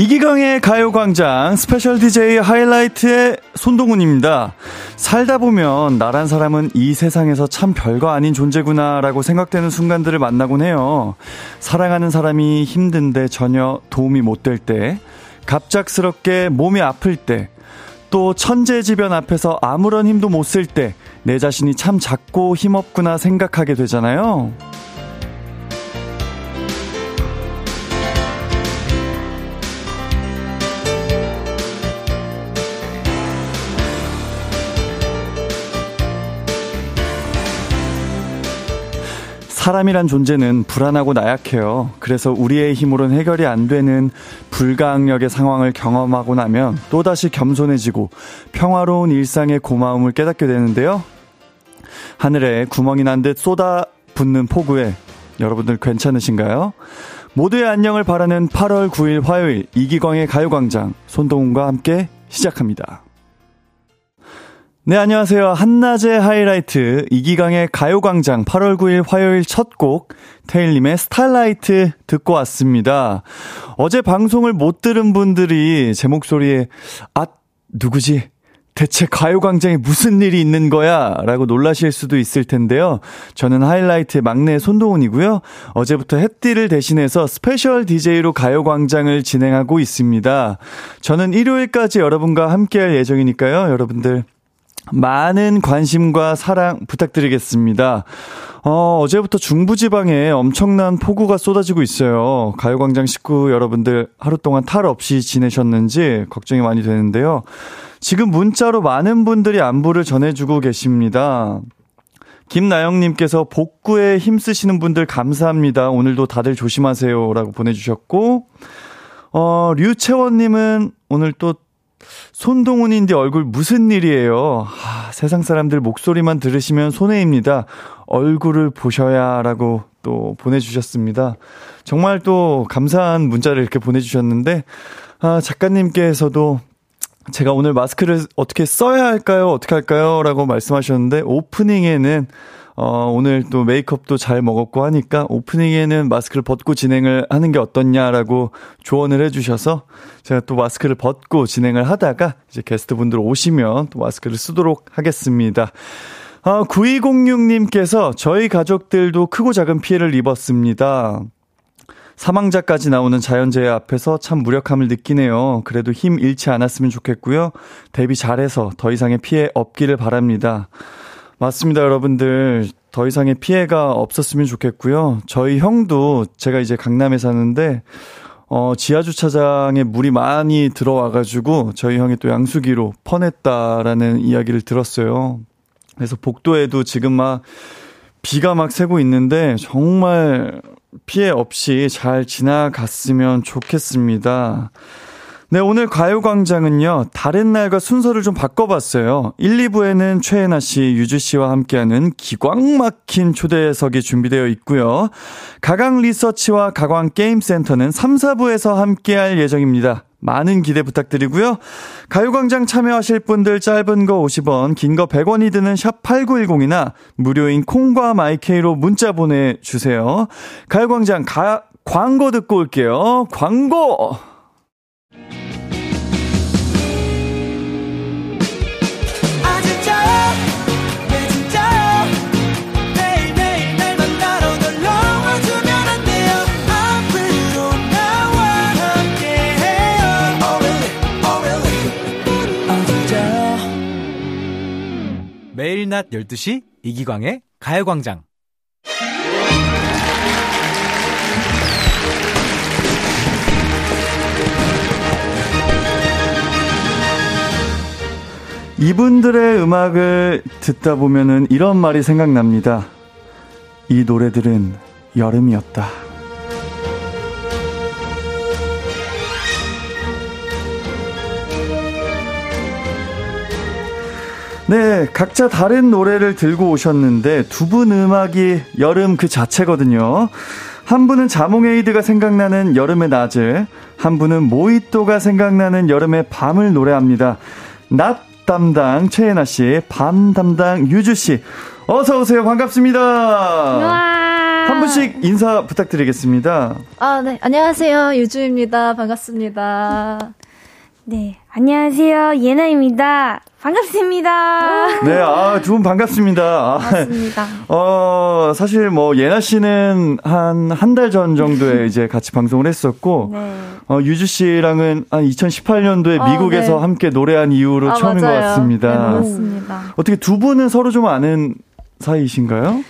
이기광의 가요광장 스페셜 DJ 하이라이트의 손동운입니다. 살다 보면 나란 사람은 이 세상에서 참 별거 아닌 존재구나라고 생각되는 순간들을 만나곤 해요. 사랑하는 사람이 힘든데 전혀 도움이 못 될 때, 갑작스럽게 몸이 아플 때, 또 천재지변 앞에서 아무런 힘도 못 쓸 때, 내 자신이 참 작고 힘없구나 생각하게 되잖아요. 사람이란 존재는 불안하고 나약해요. 그래서 우리의 힘으로는 해결이 안 되는 불가항력의 상황을 경험하고 나면 또다시 겸손해지고 평화로운 일상의 고마움을 깨닫게 되는데요. 하늘에 구멍이 난 듯 쏟아 붓는 폭우에 여러분들 괜찮으신가요? 모두의 안녕을 바라는 8월 9일 화요일 이기광의 가요광장 손동훈과 함께 시작합니다. 네, 안녕하세요. 한낮의 하이라이트, 이기광의 가요광장 8월 9일 화요일 첫 곡, 태일님의 Starlight 듣고 왔습니다. 어제 방송을 못 들은 분들이 제 목소리에, 아, 누구지? 대체 가요광장에 무슨 일이 있는 거야? 라고 놀라실 수도 있을 텐데요. 저는 하이라이트의 막내 손동운이고요. 어제부터 햇디를 대신해서 스페셜 DJ로 가요광장을 진행하고 있습니다. 저는 일요일까지 여러분과 함께할 예정이니까요. 여러분들 많은 관심과 사랑 부탁드리겠습니다. 어, 어제부터 중부지방에 엄청난 폭우가 쏟아지고 있어요. 가요광장 식구 여러분들 하루 동안 탈 없이 지내셨는지 걱정이 많이 되는데요. 지금 문자로 많은 분들이 안부를 전해주고 계십니다. 김나영님께서 복구에 힘쓰시는 분들 감사합니다. 오늘도 다들 조심하세요. 라고 보내주셨고, 어, 류채원님은 오늘 또 손동훈인데 얼굴 무슨 일이에요? 아, 세상 사람들 목소리만 들으시면 손해입니다. 얼굴을 보셔야 라고 또 보내주셨습니다. 정말 또 감사한 문자를 이렇게 보내주셨는데, 아, 작가님께서도 제가 오늘 마스크를 어떻게 써야 할까요? 어떻게 할까요? 라고 말씀하셨는데, 오프닝에는 어, 오늘 또 메이크업도 잘 먹었고 하니까 오프닝에는 마스크를 벗고 진행을 하는 게 어떻냐라고 조언을 해주셔서 제가 또 마스크를 벗고 진행을 하다가 이제 게스트분들 오시면 또 마스크를 쓰도록 하겠습니다. 어, 9206님께서 저희 가족들도 크고 작은 피해를 입었습니다. 사망자까지 나오는 자연재해 앞에서 참 무력함을 느끼네요. 그래도 힘 잃지 않았으면 좋겠고요. 대비 잘해서 더 이상의 피해 없기를 바랍니다. 맞습니다, 여러분들. 더 이상의 피해가 없었으면 좋겠고요. 저희 형도 제가 이제 강남에 사는데 어, 지하 주차장에 물이 많이 들어와가지고 저희 형이 또 양수기로 퍼냈다라는 이야기를 들었어요. 그래서 복도에도 지금 막 비가 막 새고 있는데 정말 피해 없이 잘 지나갔으면 좋겠습니다. 네, 오늘 가요광장은요, 다른 날과 순서를 좀 바꿔봤어요. 1, 2부에는 최애나 씨, 유주 씨와 함께하는 기광 막힌 초대석이 준비되어 있고요. 가강 리서치와 가광 게임센터는 3, 4부에서 함께할 예정입니다. 많은 기대 부탁드리고요. 가요광장 참여하실 분들 짧은 거 50원, 긴 거 100원이 드는 샵 8910이나 무료인 콩과 마이케이로 문자 보내주세요. 가요광장 가, 광고 듣고 올게요. 광고! 매일 낮 12시 이기광의 가요광장. 이분들의 음악을 듣다 보면은 이런 말이 생각납니다. 이 노래들은 여름이었다. 네, 각자 다른 노래를 들고 오셨는데 두 분 음악이 여름 그 자체거든요. 한 분은 자몽에이드가 생각나는 여름의 낮을, 한 분은 모히또가 생각나는 여름의 밤을 노래합니다. 낮 담당 최예나 씨, 밤 담당 유주 씨. 어서 오세요. 반갑습니다. 와. 한 분씩 인사 부탁드리겠습니다. 아, 네. 안녕하세요. 유주입니다. 반갑습니다. 네. 안녕하세요. 예나입니다. 반갑습니다. 네, 아, 두 분 반갑습니다. 아, 반갑습니다. 어, 사실 뭐, 예나 씨는 한, 한 달 전 정도에 이제 같이 방송을 했었고, 네. 어, 유주 씨랑은 한 2018년도에 아, 미국에서 네. 함께 노래한 이후로 아, 처음인 맞아요. 것 같습니다. 네, 반갑습니다. 어떻게 두 분은 서로 좀 아는 사이이신가요?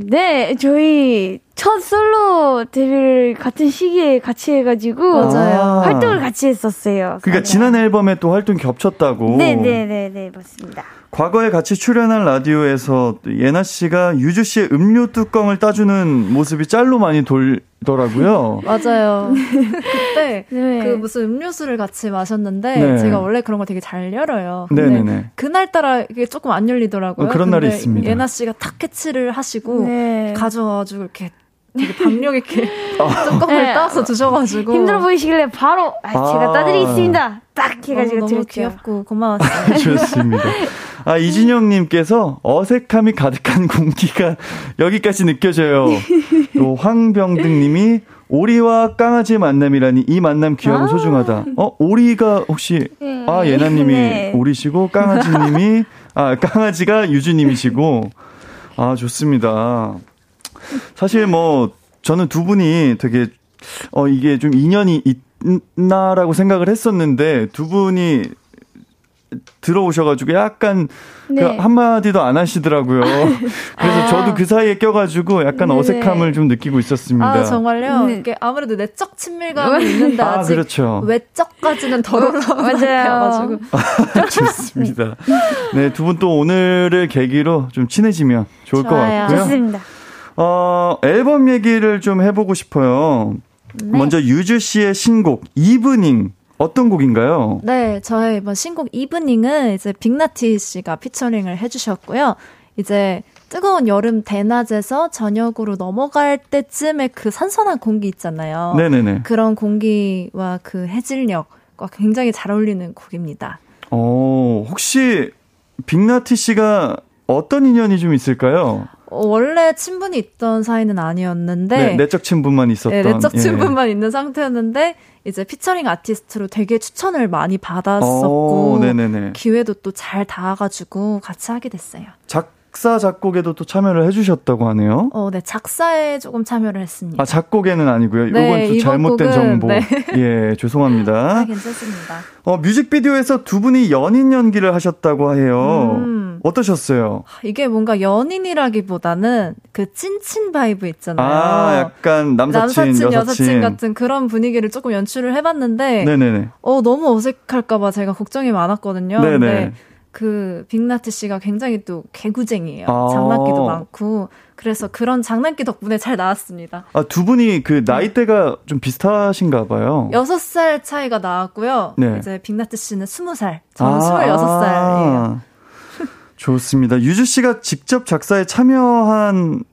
네, 저희 첫 솔로 데뷔를 같은 시기에 같이 해가지고 맞아요. 아. 활동을 같이 했었어요. 그러니까 지난 앨범에 또 활동 겹쳤다고. 네, 네, 네, 네, 맞습니다. 과거에 같이 출연한 라디오에서 예나 씨가 유주 씨의 음료 뚜껑을 따주는 모습이 짤로 많이 돌 더라고요. 맞아요. 그때 네. 그 무슨 음료수를 같이 마셨는데 네. 제가 원래 그런 걸 되게 잘 열어요. 네네네. 그날 따라 이게 조금 안 열리더라고요. 어, 그런 날이 있습니다. 예나 씨가 탁 캐치를 하시고 네. 가져와가지고 이렇게 되게 박력 있게 뚜껑을 네. 따서 주셔가지고 힘들어 보이시길래 바로 아, 제가 아. 따드리겠습니다. 딱 해가지고 너무, 너무 귀엽고 고마웠어요. 좋습니다. 아 이진영님께서 어색함이 가득한 공기가 여기까지 느껴져요. 또 황병등님이 오리와 강아지의 만남이라니 이 만남 귀하고 아~ 소중하다. 어 오리가 혹시 네. 아 예나님이 네. 오리시고 강아지님이 아 강아지가 유주님이시고 아 좋습니다. 사실 뭐 저는 두 분이 되게 어 이게 좀 인연이 있나라고 생각을 했었는데 두 분이 들어오셔가지고 약간 그 네. 그 한마디도 안 하시더라고요. 그래서 아. 저도 그 사이에 껴가지고 약간 네. 어색함을 좀 느끼고 있었습니다. 아, 정말요? 네. 이게 아무래도 내적 친밀감이 있는데 아, 아직 그렇죠. 외적까지는 덜 올라온 맞아요. 좋습니다. 네, 두 분 또 오늘을 계기로 좀 친해지면 좋을 좋아요. 것 같고요. 좋습니다. 어, 앨범 얘기를 좀 해보고 싶어요. 네. 먼저 유주 씨의 신곡 Evening 어떤 곡인가요? 네, 저의 이번 신곡 Evening은 이제 빅나티 씨가 피처링을 해주셨고요. 이제 뜨거운 여름 대낮에서 저녁으로 넘어갈 때쯤에 그 선선한 공기 있잖아요. 네네네. 그런 공기와 그 해질녘과 굉장히 잘 어울리는 곡입니다. 어, 혹시 빅나티 씨가 어떤 인연이 좀 있을까요? 어, 원래 친분이 있던 사이는 아니었는데 네, 내적 친분만 있었던 네, 내적 예. 친분만 예. 있는 상태였는데 이제 피처링 아티스트로 되게 추천을 많이 받았었고 오, 기회도 또 잘 닿아가지고 같이 하게 됐어요. 작 작사 작곡에도 또 참여를 해주셨다고 하네요. 어, 네 작사에 조금 참여를 했습니다. 아 작곡에는 아니고요. 네, 이건 또 잘못된 곡은, 정보. 네. 예, 죄송합니다. 아, 괜찮습니다. 어, 뮤직비디오에서 두 분이 연인 연기를 하셨다고 해요. 음. 어떠셨어요? 이게 뭔가 연인이라기보다는 그 찐친 vibe 있잖아요. 아, 약간 남사친, 남사친 여사친. 여사친 같은 그런 분위기를 조금 연출을 해봤는데, 네네네. 어 너무 어색할까봐 제가 걱정이 많았거든요. 네네. 근데 그 빅나티 씨가 굉장히 또 개구쟁이에요. 아. 장난기도 많고 그래서 그런 장난기 덕분에 잘 나왔습니다. 아, 두 분이 그 나이대가 좀 비슷하신가 봐요. 6살 차이가 나왔고요. 네. 이제 빅나트 씨는 20살, 저는 아. 26살이에요. 좋습니다. 유주 씨가 직접 작사에 참여한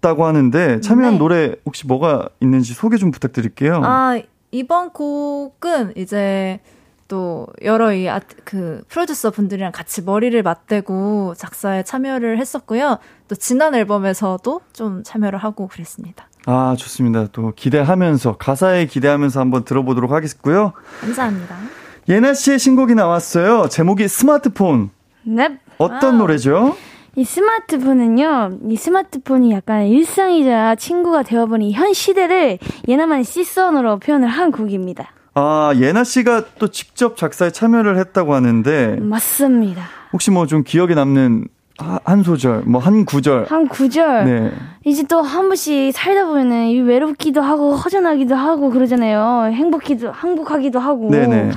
다고 하는데 참여한 네. 노래 혹시 뭐가 있는지 소개 좀 부탁드릴게요. 아, 이번 곡은 이제 또 여러 이 아, 그 프로듀서 분들이랑 같이 머리를 맞대고 작사에 참여를 했었고요. 또 지난 앨범에서도 좀 참여를 하고 그랬습니다. 아, 좋습니다. 또 기대하면서 가사에 기대하면서 한번 들어보도록 하겠고요. 감사합니다. 예나 씨의 신곡이 나왔어요. 제목이 스마트폰. 네. 어떤 아. 노래죠? 이 스마트폰은요, 이 스마트폰이 약간 일상이자 친구가 되어버린 현 시대를 예나만의 시선으로 표현을 한 곡입니다. 아, 예나 씨가 또 직접 작사에 참여를 했다고 하는데. 맞습니다. 혹시 뭐 좀 기억에 남는 한 소절, 뭐 한 구절. 한 구절. 네. 이제 또 한 번씩 살다 보면은 외롭기도 하고 허전하기도 하고 그러잖아요. 행복기도 행복하기도 하고. 네네.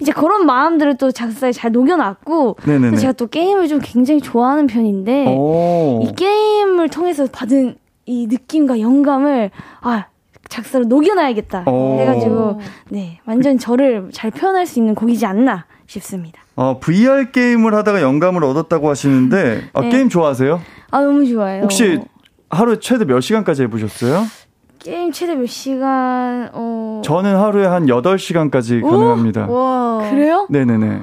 이제 그런 마음들을 또 작사에 잘 녹여놨고 네네네. 제가 또 게임을 좀 굉장히 좋아하는 편인데 오. 이 게임을 통해서 받은 이 느낌과 영감을 아 작사로 녹여놔야겠다 오. 해가지고 네 완전 저를 잘 표현할 수 있는 곡이지 않나 싶습니다. 어, VR 게임을 하다가 영감을 얻었다고 하시는데 아, 네. 게임 좋아하세요? 아 너무 좋아해요. 혹시 하루에 최대 몇 시간까지 해보셨어요? 게임 최대 몇 시간? 어... 저는 하루에 한 8시간까지 가능합니다. 와. 그래요? 네네네.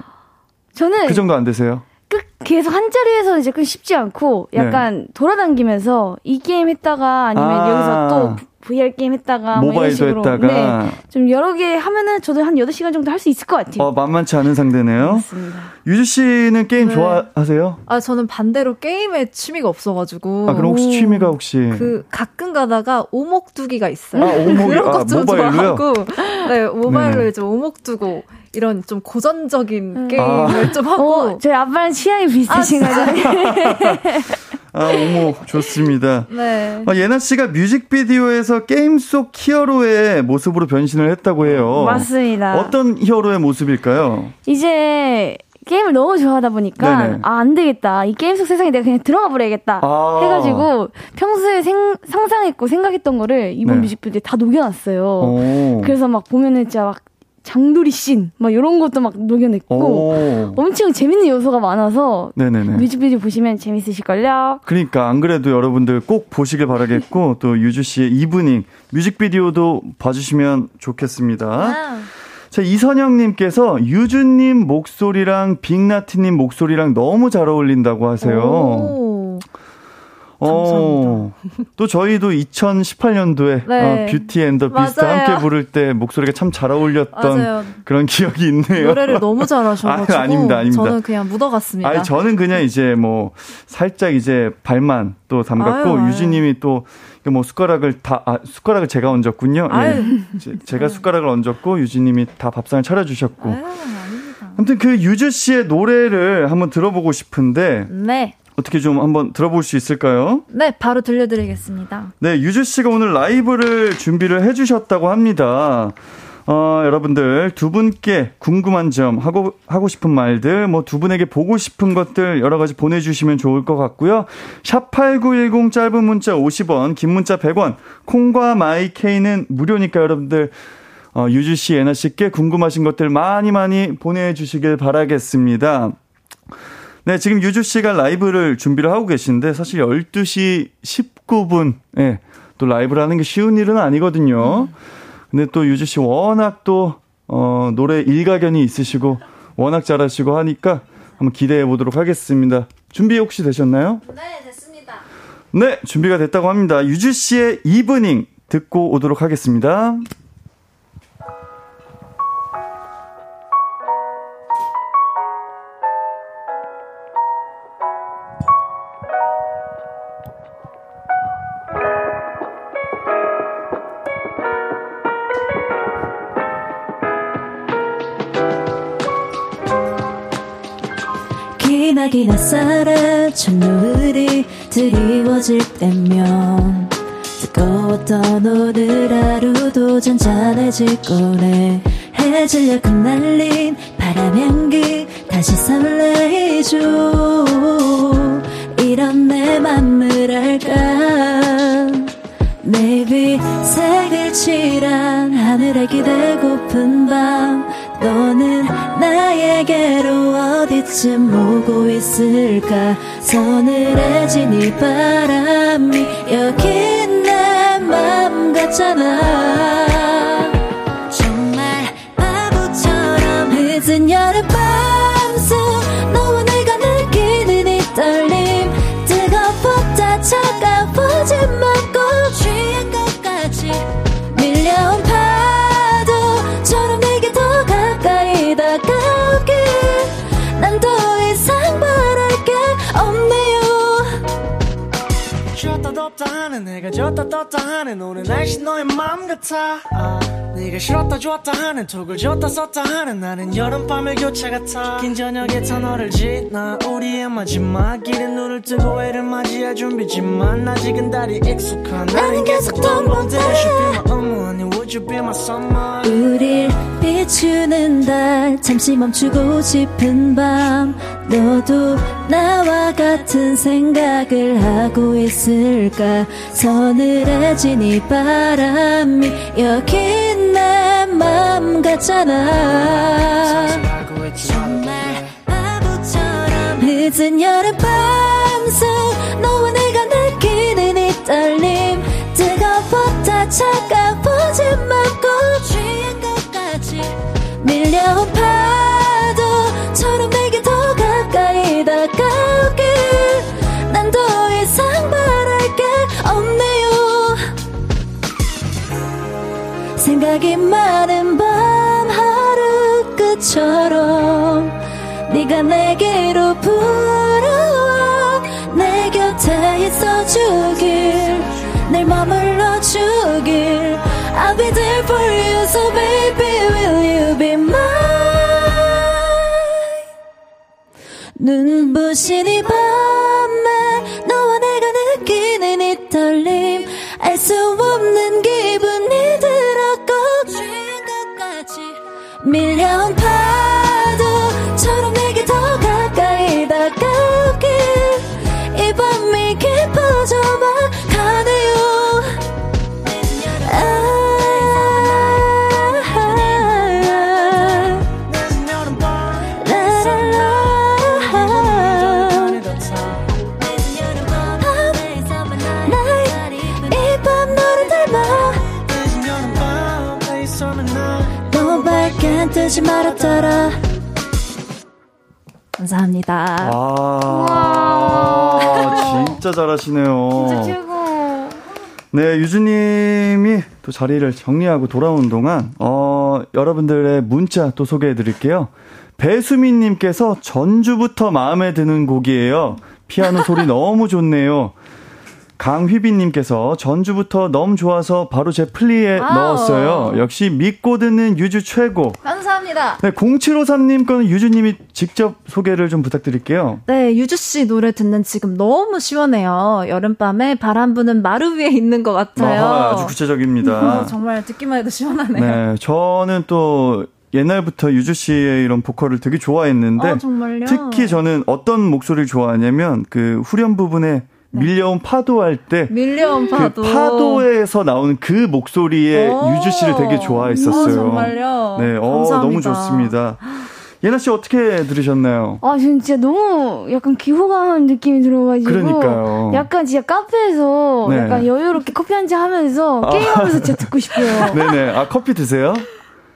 저는 그 정도 안 되세요? 끝 계속 한 자리에서 이제 그 쉽지 않고 약간 네. 돌아다니면서 이 게임 했다가 아니면 아~ 여기서 또 VR 게임 했다가 뭐 모바일도 뭐 했다가 네, 좀 여러 개 하면은 저도 한 8시간 정도 할 수 있을 것 같아요. 어, 만만치 않은 상대네요. 맞습니다. 유주 씨는 게임 네. 좋아하세요? 아, 저는 반대로 게임에 취미가 없어 가지고. 아, 그럼 혹시 취미가 혹시 그 가끔 가다가 오목두기가 있어요. 아, 오목 그런 것좀 아, 좋아하고. 네, 모바일로 네. 이제 오목두고 이런 좀 고전적인 음. 게임을 아. 좀 하고. 어, 저희 아빠랑 취향이 비슷하신 아, 거죠? 아, 어머, 좋습니다. 네. 아, 예나 씨가 뮤직비디오에서 게임 속 히어로의 모습으로 변신을 했다고 해요. 맞습니다. 어떤 히어로의 모습일까요? 이제 게임을 너무 좋아하다 보니까 네네. 아, 안 되겠다. 이 게임 속 세상에 내가 그냥 들어가 버려야겠다. 아~ 해가지고 평소에 생, 상상했고 생각했던 거를 이번 네. 뮤직비디오에 다 녹여놨어요. 오. 그래서 막 보면은 진짜 막 장도리 씬, 막 이런 것도 막 녹여냈고 오. 엄청 재밌는 요소가 많아서 네네네. 뮤직비디오 보시면 재밌으실걸요. 그러니까 안 그래도 여러분들 꼭 보시길 바라겠고 또 유주 씨의 Evening 뮤직비디오도 봐주시면 좋겠습니다. 아. 자, 이선영님께서 유주님 목소리랑 빅나티님 목소리랑 너무 잘 어울린다고 하세요. 오. 어, 또 저희도 2018년도에 네. 어, Beauty and the Beast 함께 부를 때 목소리가 참 잘 어울렸던 맞아요. 그런 기억이 있네요. 노래를 너무 잘하셔가지고 아, 아닙니다, 아닙니다. 저는 그냥 묻어갔습니다. 아니, 저는 그냥 이제 뭐 살짝 이제 발만 또 담갔고 아유, 유주님이 또 뭐 숟가락을 다 아, 숟가락을 제가 얹었군요. 예. 제, 가 숟가락을 얹었고 유진님이 다 밥상을 차려주셨고. 아유, 아무튼 그 유주 씨의 노래를 한번 들어보고 싶은데. 네. 어떻게 좀 한번 들어볼 수 있을까요? 네, 바로 들려드리겠습니다. 네, 유주 씨가 오늘 라이브를 준비를 해주셨다고 합니다. 어, 여러분들 두 분께 궁금한 점 하고 하고 싶은 말들 뭐 두 분에게 보고 싶은 것들 여러 가지 보내 주시면 좋을 것 같고요. 샵 #8910 짧은 문자 50원, 긴 문자 100원, 콩과 마이케이는 무료니까 여러분들 어, 유주 씨, 예나 씨께 궁금하신 것들 많이 많이 보내 주시길 바라겠습니다. 네, 지금 유주 씨가 라이브를 준비를 하고 계신데 사실 12시 19분, 예, 네, 또 라이브를 하는 게 쉬운 일은 아니거든요. 근데 또 유주 씨 워낙 또, 어, 노래 일가견이 있으시고 워낙 잘하시고 하니까 한번 기대해 보도록 하겠습니다. 준비 혹시 되셨나요? 네, 됐습니다. 네, 준비가 됐다고 합니다. 유주 씨의 이브닝 듣고 오도록 하겠습니다. 기나기나 사라진 노을이 드리워질 때면 뜨거웠던 오늘 하루도 잔잔해질 거네 해질녘 흩날린 바람 향기 다시 설레이죠. 이런 내 맘을 알까? Maybe 색을 칠한 하늘에 기대고픈 밤 너는 나에게로 어디쯤 오고 있을까? 서늘해진 이 바람이 여기 내맘 같잖아 졌다 떴다 하는 오늘 날씨 너의 맘 같아. 아, 네가 싫었다 좋았다 하는 톡을 줬다 썼다 하는 나는 여름밤의 교차 같아. 긴 저녁에 터널을 지나 우리의 마지막 길에 눈을 뜨고 애를 맞이할 준비지만 아직은 달이 익숙한 나는 계속 덤벙대 my 어 우릴 비추는 달 잠시 멈추고 싶은 밤. 너도 나와 같은 생각을 하고 있을까? 서늘해진 이 바람이 여기 내맘 같잖아. 정말 바보처럼 늦은 여름밤 속 너와 내가 느끼는 이 떨림. 뜨거웠다 차가 마지막 꽃인 것까지 밀려온 파도처럼 내게 더 가까이 다가오길 난 더 이상 바랄 게 없네요. 생각이 많은 밤 하루 끝처럼 네가 내게로 부러워 내 곁에 있어주 Be there for you so baby will you be mine 눈부신 이 밤에 너와 내가 느끼는 이 떨림 알 수 없는 기분이 들었고 밀려온 파 감사합니다. 아, 진짜 잘하시네요. 진짜 최고. 네, 유주님이 또 자리를 정리하고 돌아온 동안, 어, 여러분들의 문자 또 소개해 드릴게요. 배수민님께서 전주부터 마음에 드는 곡이에요. 피아노 소리 너무 좋네요. 강휘빈님께서 전주부터 너무 좋아서 바로 제 플리에 와우. 넣었어요. 역시 믿고 듣는 유주 최고. 감사합니다. 네, 0753님 거는 유주님이 직접 소개를 좀 부탁드릴게요. 네, 유주 씨 노래 듣는 지금 너무 시원해요. 여름밤에 바람 부는 마루 위에 있는 것 같아요. 아, 아주 구체적입니다. 어, 정말 듣기만 해도 시원하네요. 네, 저는 또 옛날부터 유주 씨의 이런 보컬을 되게 좋아했는데 아, 정말요? 특히 저는 어떤 목소리를 좋아하냐면 그 후렴 부분에 밀려온 파도 할 때 밀려온 그 파도. 파도에서 나오는 그 목소리에 오. 유주 씨를 되게 좋아했었어요. 어, 정말요? 네, 어, 감사합니다. 너무 좋습니다. 예나 씨 어떻게 들으셨나요? 아, 진짜 너무 약간 귀호강한 느낌이 들어가지고. 그러니까요. 약간 진짜 카페에서 네. 약간 여유롭게 커피 한 잔 하면서 아. 게임하면서 진짜 듣고 싶어요. 네네. 아 커피 드세요?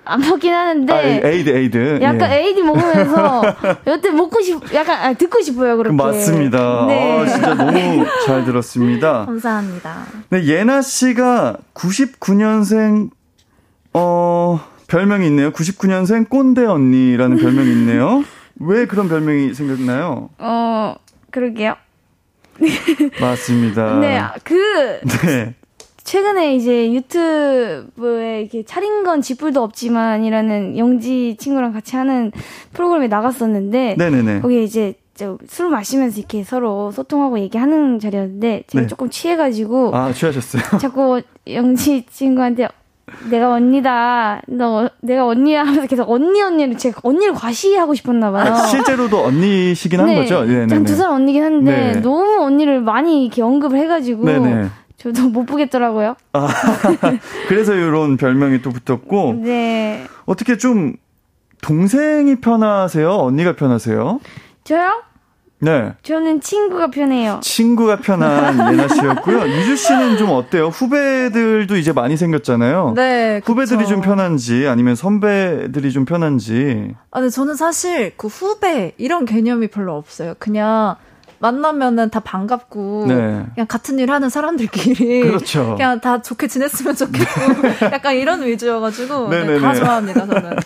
안 먹긴 하는데. 아, 에이드 에이드. 약간 예. 에이드 먹으면서 여태 먹고 싶, 약간 아, 듣고 싶어요 그렇게. 맞습니다. 네. 아, 진짜 너무 잘 들었습니다. 감사합니다. 네, 예나 씨가 99년생 어 별명이 있네요. 99년생 꼰대 언니라는 별명이 있네요. 왜 그런 별명이 생겼나요? 어 그러게요. 맞습니다. 네, 그 네. 최근에 이제 유튜브에 이렇게 차린 건 지뿔도 없지만이라는 영지 친구랑 같이 하는 프로그램에 나갔었는데 네네네. 거기에 이제 저술 마시면서 이렇게 서로 소통하고 얘기하는 자리였는데 제가 네. 조금 취해가지고 아, 취하셨어요? 자꾸 영지 친구한테 내가 언니다. 너 내가 언니야 하면서 계속 언니 언니를 제가 언니를 과시하고 싶었나 봐요. 아, 실제로도 언니시긴 한 거죠? 네네네. 전두 살 언니긴 한데 네. 너무 언니를 많이 이렇게 언급을 해가지고 네네. 저도 못 보겠더라고요. 아, 그래서 이런 별명이 또 붙었고, 네. 어떻게 좀, 동생이 편하세요? 언니가 편하세요? 저요? 네. 저는 친구가 편해요. 친구가 편한 예나 씨였고요. 유주 씨는 좀 어때요? 후배들도 이제 많이 생겼잖아요. 네. 후배들이 그쵸. 좀 편한지 아니면 선배들이 좀 편한지. 아, 근데 저는 사실 그 후배 이런 개념이 별로 없어요. 그냥 만나면은 다 반갑고 네. 그냥 같은 일 하는 사람들끼리 그렇죠. 그냥 다 좋게 지냈으면 좋겠고 약간 이런 위주여가지고 네. 다 좋아합니다 저는.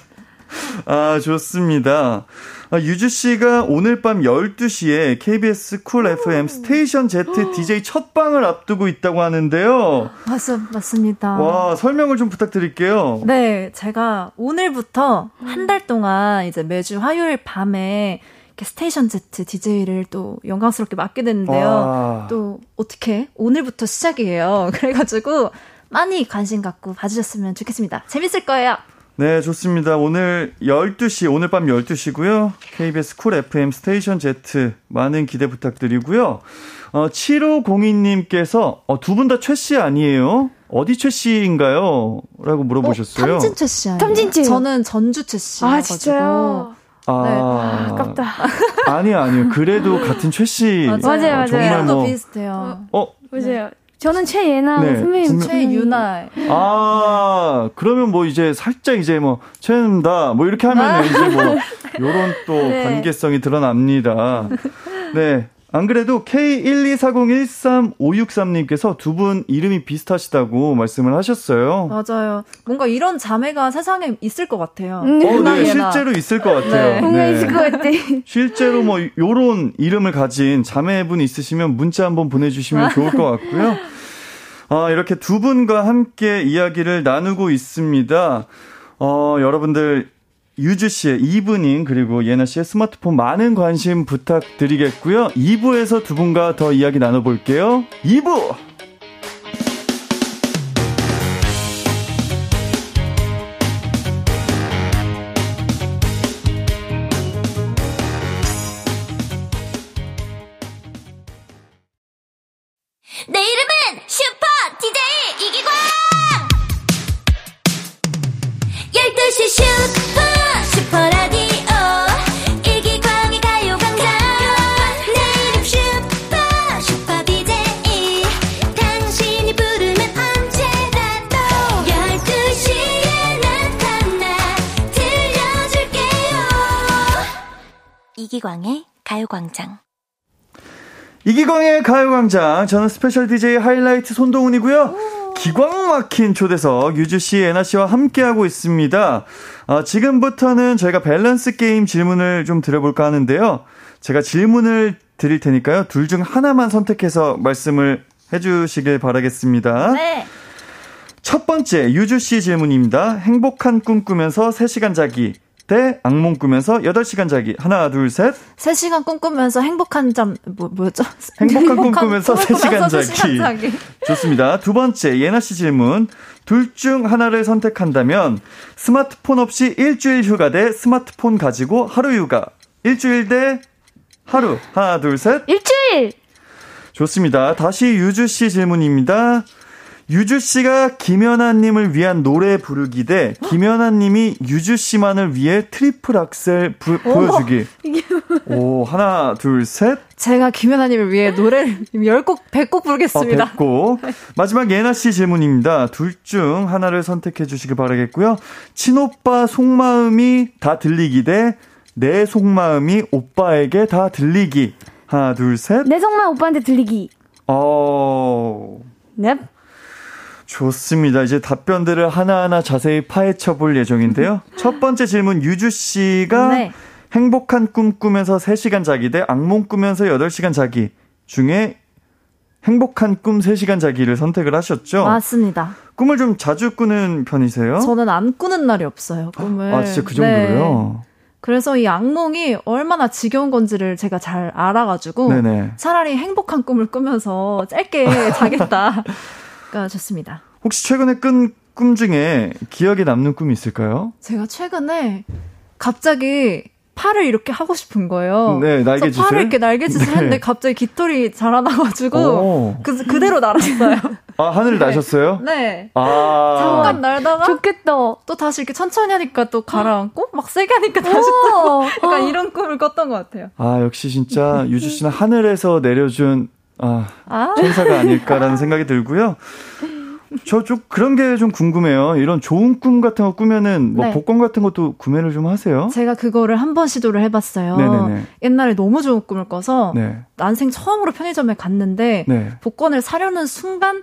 아, 좋습니다. 아, 유주 씨가 오늘 밤 12시에 KBS Cool FM Station Z DJ 첫 방을 앞두고 있다고 하는데요. 맞, 맞습니다. 와, 설명을 좀 부탁드릴게요. 네, 제가 오늘부터 한 달 동안 이제 매주 화요일 밤에 이렇게 Station Z DJ를 또 영광스럽게 맡게 됐는데요. 와. 또 어떻게 오늘부터 시작이에요. 그래가지고 많이 관심 갖고 봐주셨으면 좋겠습니다. 재밌을 거예요. 네, 좋습니다. 오늘 12시, 오늘 밤 12시고요. KBS Cool FM Station Z 많은 기대 부탁드리고요. 어, 7502님께서 어, 두 분 다 최 씨 아니에요? 어디 최 씨인가요? 라고 물어보셨어요. 어, 탐진 최 씨. 아니에요? 탐진 최요. 저는 전주 최 씨. 아 진짜요? 아, 네. 아깝다. 아니요, 아니요. 그래도 같은 최 씨. 맞아요. 맞아요, 맞아요. 정말 이름도 뭐. 비슷해요. 어, 맞아요. 저는 최예나 네, 선배님 최유나. 아, 그러면 뭐 이제 살짝 이제 뭐, 최는다, 뭐 이렇게 하면 아. 이제 뭐, 요런 또 네. 관계성이 드러납니다. 네. 안 그래도 K124013563님께서 두 분 이름이 비슷하시다고 말씀을 하셨어요. 맞아요. 뭔가 이런 자매가 세상에 있을 것 같아요. 음. 어, 네, 실제로 있을 것 같아요. 네. 네. 있을 것 같아. 실제로 뭐 요런 이름을 가진 자매분 있으시면 문자 한번 보내주시면 좋을 것 같고요. 아, 이렇게 두 분과 함께 이야기를 나누고 있습니다. 어, 여러분들 유주 씨의 Evening 그리고 예나 씨의 스마트폰 많은 관심 부탁드리겠고요. 2부에서 두 분과 더 이야기 나눠볼게요. 2부! 가요광장. 저는 스페셜 DJ 하이라이트 손동운이고요. 기광 막힌 초대석 유주 씨, 예나 씨와 함께하고 있습니다. 어, 지금부터는 저희가 밸런스 게임 질문을 좀 드려볼까 하는데요. 제가 질문을 드릴 테니까요. 둘 중 하나만 선택해서 말씀을 해주시길 바라겠습니다. 네. 첫 번째, 유주 씨 질문입니다. 행복한 꿈 꾸면서 3시간 자기. 대 악몽 꾸면서 8시간 자기. 하나, 둘, 셋. 3시간 꿈꾸면서 행복한 잠, 뭐, 뭐였죠? 행복한 꿈 꾸면서 3시간 자기. 자기. 좋습니다. 두 번째, 예나 씨 질문. 둘 중 하나를 선택한다면 스마트폰 없이 일주일 휴가 대 스마트폰 가지고 하루 휴가. 일주일 대 하루. 하나, 둘, 셋. 일주일! 좋습니다. 다시 유주 씨 질문입니다. 유주 씨가 김연아 님을 위한 노래 부르기 대 김연아 님이 유주 씨만을 위해 트리플 악셀 부, 보여주기. 오, 하나, 둘, 셋. 제가 김연아 님을 위해 노래를 10곡, 100곡 부르겠습니다. 어, 100곡. 마지막 예나 씨 질문입니다. 둘 중 하나를 선택해 주시길 바라겠고요. 친오빠 속마음이 다 들리기 대 내 속마음이 오빠에게 다 들리기. 하나, 둘, 셋. 내 속마음 오빠한테 들리기. 어. 넵. 좋습니다. 이제 답변들을 하나하나 자세히 파헤쳐 볼 예정인데요. 첫 번째 질문 유주 씨가 네. 행복한 꿈 꾸면서 3시간 자기 대 악몽 꾸면서 8시간 자기 중에 행복한 꿈 3시간 자기를 선택을 하셨죠? 맞습니다. 꿈을 좀 자주 꾸는 편이세요? 저는 안 꾸는 날이 없어요, 꿈을. 아, 진짜 그 정도로요? 네. 그래서 이 악몽이 얼마나 지겨운 건지를 제가 잘 알아가지고 네네. 차라리 행복한 꿈을 꾸면서 짧게 자겠다. 가 좋습니다. 혹시 최근에 끈 꿈 중에 기억에 남는 꿈이 있을까요? 제가 최근에 갑자기 팔을 이렇게 하고 싶은 거예요. 네, 날개 짓을. 팔을 이렇게 날개 짓을 네. 했는데 갑자기 깃털이 자라나가지고 그, 그대로 날았어요. 아, 하늘을 네. 나셨어요? 네. 아. 잠깐 날다가. 좋겠다. 또 다시 이렇게 천천히 하니까 또 가라앉고, 막 세게 하니까 다시 또. 약간 이런 꿈을 꿨던 것 같아요. 아, 역시 진짜 유주 씨는 하늘에서 내려준 아, 아. 천사가 아닐까라는 생각이 들고요. 저 좀 그런 게 좀 궁금해요. 이런 좋은 꿈 같은 거 꾸면은 뭐 네. 복권 같은 것도 구매를 좀 하세요? 제가 그거를 한 번 시도를 해봤어요. 네네네. 옛날에 너무 좋은 꿈을 꿔서 네. 난생 처음으로 편의점에 갔는데 네. 복권을 사려는 순간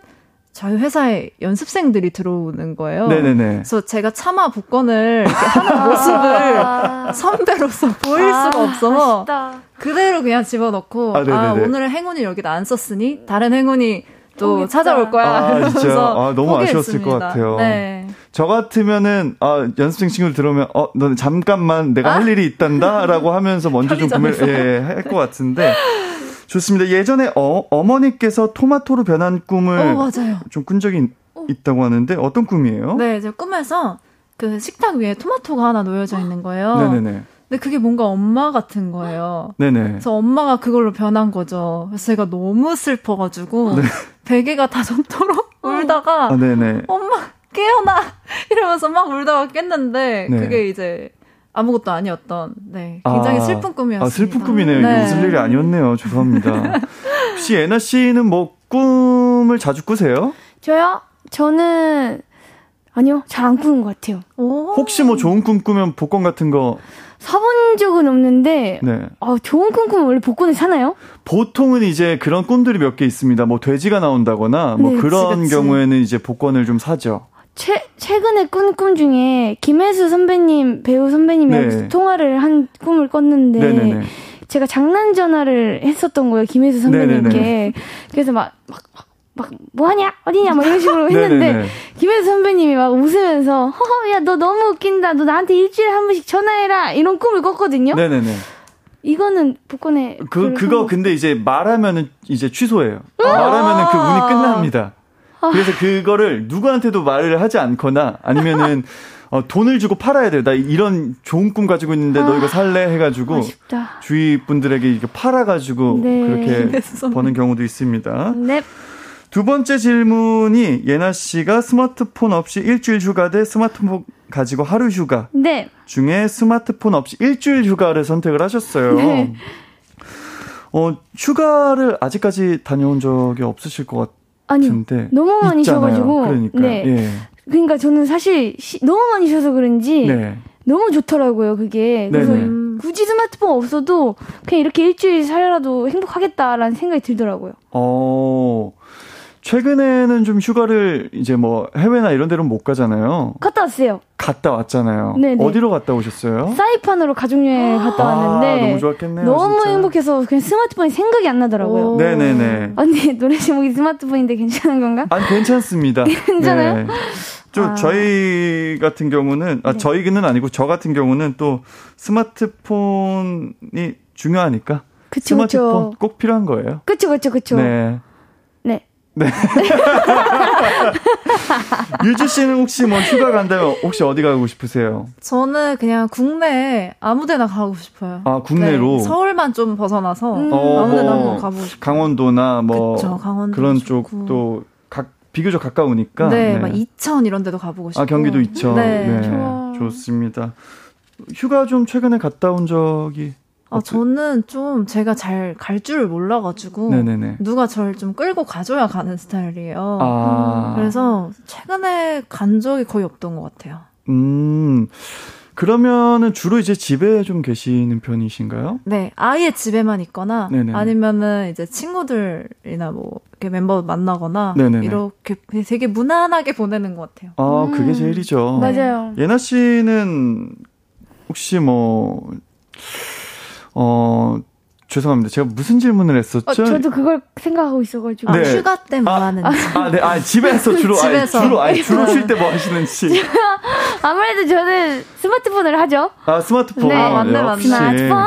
저희 회사에 연습생들이 들어오는 거예요. 네네네. 그래서 제가 차마 복권을 하는 모습을 선배로서 보일 수가 아, 없어서 아쉽다. 그대로 그냥 집어넣고 아, 아 오늘은 행운이 여기다 안 썼으니 다른 행운이 또. 찾아올 거야. 아, 진짜 아, 너무 포기했습니다. 아쉬웠을 것 같아요. 네. 저 같으면은 아, 연습생 친구들 들어오면 어 너는 잠깐만 내가 아? 할 일이 있단다라고 하면서 먼저 좀 구매를 예, 할 것 같은데 좋습니다. 예전에 어, 어머니께서 토마토로 변한 꿈을 어, 좀꾼 적이 어. 있다고 하는데 어떤 꿈이에요? 네, 이제 꿈에서 그 식탁 위에 토마토가 하나 놓여져 있는 거예요. 네네네. 근데 그게 뭔가 엄마 같은 거예요. 네네. 그래서 엄마가 그걸로 변한 거죠. 그래서 제가 너무 슬퍼가지고 네. 베개가 다 젖도록 울다가 아, 엄마 깨어나 이러면서 막 울다가 깼는데 네. 그게 이제 아무것도 아니었던 네 굉장히 아, 슬픈 꿈이었습니다. 아, 슬픈 꿈이네요. 네. 웃을 일이 아니었네요. 죄송합니다. 혹시 애나 씨는 뭐 꿈을 자주 꾸세요? 저요? 저는 아니요 잘 안 꾸는 것 같아요. 오. 혹시 뭐 좋은 꿈 꾸면 복권 같은 거 사본 꾼 적은 없는데 네. 어, 좋은 꿈 꾸면 원래 복권을 사나요? 보통은 이제 그런 꿈들이 몇 개 있습니다. 뭐 돼지가 나온다거나 뭐 네, 그런 그치, 그치. 경우에는 이제 복권을 좀 사죠. 최, 최근에 꾼 꿈 중에 김혜수 선배님, 배우 선배님이랑 네. 통화를 한 꿈을 꿨는데 네네네. 제가 장난 전화를 했었던 거예요. 김혜수 선배님께. 네네네. 그래서 막, 막, 막, 막, 뭐하냐? 어디냐? 막 이런 식으로 했는데, 김혜수 선배님이 막 웃으면서, 허허, 야, 너 너무 웃긴다. 너 나한테 일주일에 한 번씩 전화해라. 이런 꿈을 꿨거든요. 네네네. 이거는 복권에. 그, 그거 근데 이제 말하면은 이제 취소해요. 말하면은 그 운이 끝납니다. 아. 그래서 그거를 누구한테도 말을 하지 않거나 아니면은 어, 돈을 주고 팔아야 돼요. 나 이런 좋은 꿈 가지고 있는데 아, 너 이거 살래? 해가지고 아쉽다. 주위 분들에게 이렇게 팔아가지고 네. 그렇게 버는 경우도 있습니다. 네. 두 번째 질문이 예나 씨가 스마트폰 없이 일주일 휴가 대 스마트폰 가지고 하루 휴가 네. 중에 스마트폰 없이 일주일 휴가를 선택을 하셨어요. 네. 어, 휴가를 아직까지 다녀온 적이 없으실 것 같아요. 아니 너무 많이 쉬어가지고 그러니까 네. 예. 그러니까 저는 사실 시, 너무 많이 쉬어서 그런지 네. 너무 좋더라고요 그게 그래서 네네. 굳이 스마트폰 없어도 그냥 이렇게 일주일 살아도 행복하겠다라는 생각이 들더라고요. 어 최근에는 좀 휴가를 이제 뭐 해외나 이런 데로 못 가잖아요. 갔다 왔어요. 갔다 왔잖아요. 네네. 어디로 갔다 오셨어요? 사이판으로 가족여행 갔다 아, 왔는데 너무 좋았겠네요. 너무 진짜. 행복해서 그냥 스마트폰이 생각이 안 나더라고요. 네네네. 언니 노래 제목이 스마트폰인데 괜찮은 건가? 아니 괜찮습니다. 괜찮아요? 네. 좀 아. 저희 같은 경우는 아 네. 저희는 아니고 저 같은 경우는 또 스마트폰이 중요하니까 그쵸, 스마트폰 그쵸. 꼭 필요한 거예요. 그렇죠, 그렇죠, 그렇죠. 네. 네. 유주 씨는 혹시 뭐 휴가 간다면 혹시 어디 가고 싶으세요? 저는 그냥 국내 아무데나 가고 싶어요. 아 국내로 네, 서울만 좀 벗어나서 음. 어, 아무데나 뭐, 가고 싶어요. 강원도나 뭐 그쵸, 강원도 그런. 쪽도 각 비교적 가까우니까. 네, 네, 막 이천 이런 데도 가보고 싶고. 아 경기도 이천. 네, 네. 좋습니다. 휴가 좀 최근에 갔다 온 적이 아, 저는 좀 제가 잘 갈 줄을 몰라가지고 네네네. 누가 저를 좀 끌고 가줘야 가는 스타일이에요. 아. 그래서 최근에 간 적이 거의 없던 것 같아요. 음. 그러면은 주로 이제 집에 좀 계시는 편이신가요? 네, 아예 집에만 있거나 네네네. 아니면은 이제 친구들이나 뭐 이렇게 멤버 만나거나 네네네. 이렇게 되게 무난하게 보내는 것 같아요. 아, 음. 그게 제일이죠. 맞아요. 예나 씨는 혹시 뭐 어, 죄송합니다. 제가 무슨 질문을 했었죠? 어, 저도 그걸 생각하고 있어가지고. 아, 네. 휴가 때뭐 아, 하는지. 아, 네. 아, 집에서 주로, 집에서. 아니, 주로, 아니, 주로 쉴 때 뭐 하시는지. 아무래도 저는 스마트폰을 하죠. 아, 스마트폰. 네, 아, 맞네, 맞네. 스마트폰.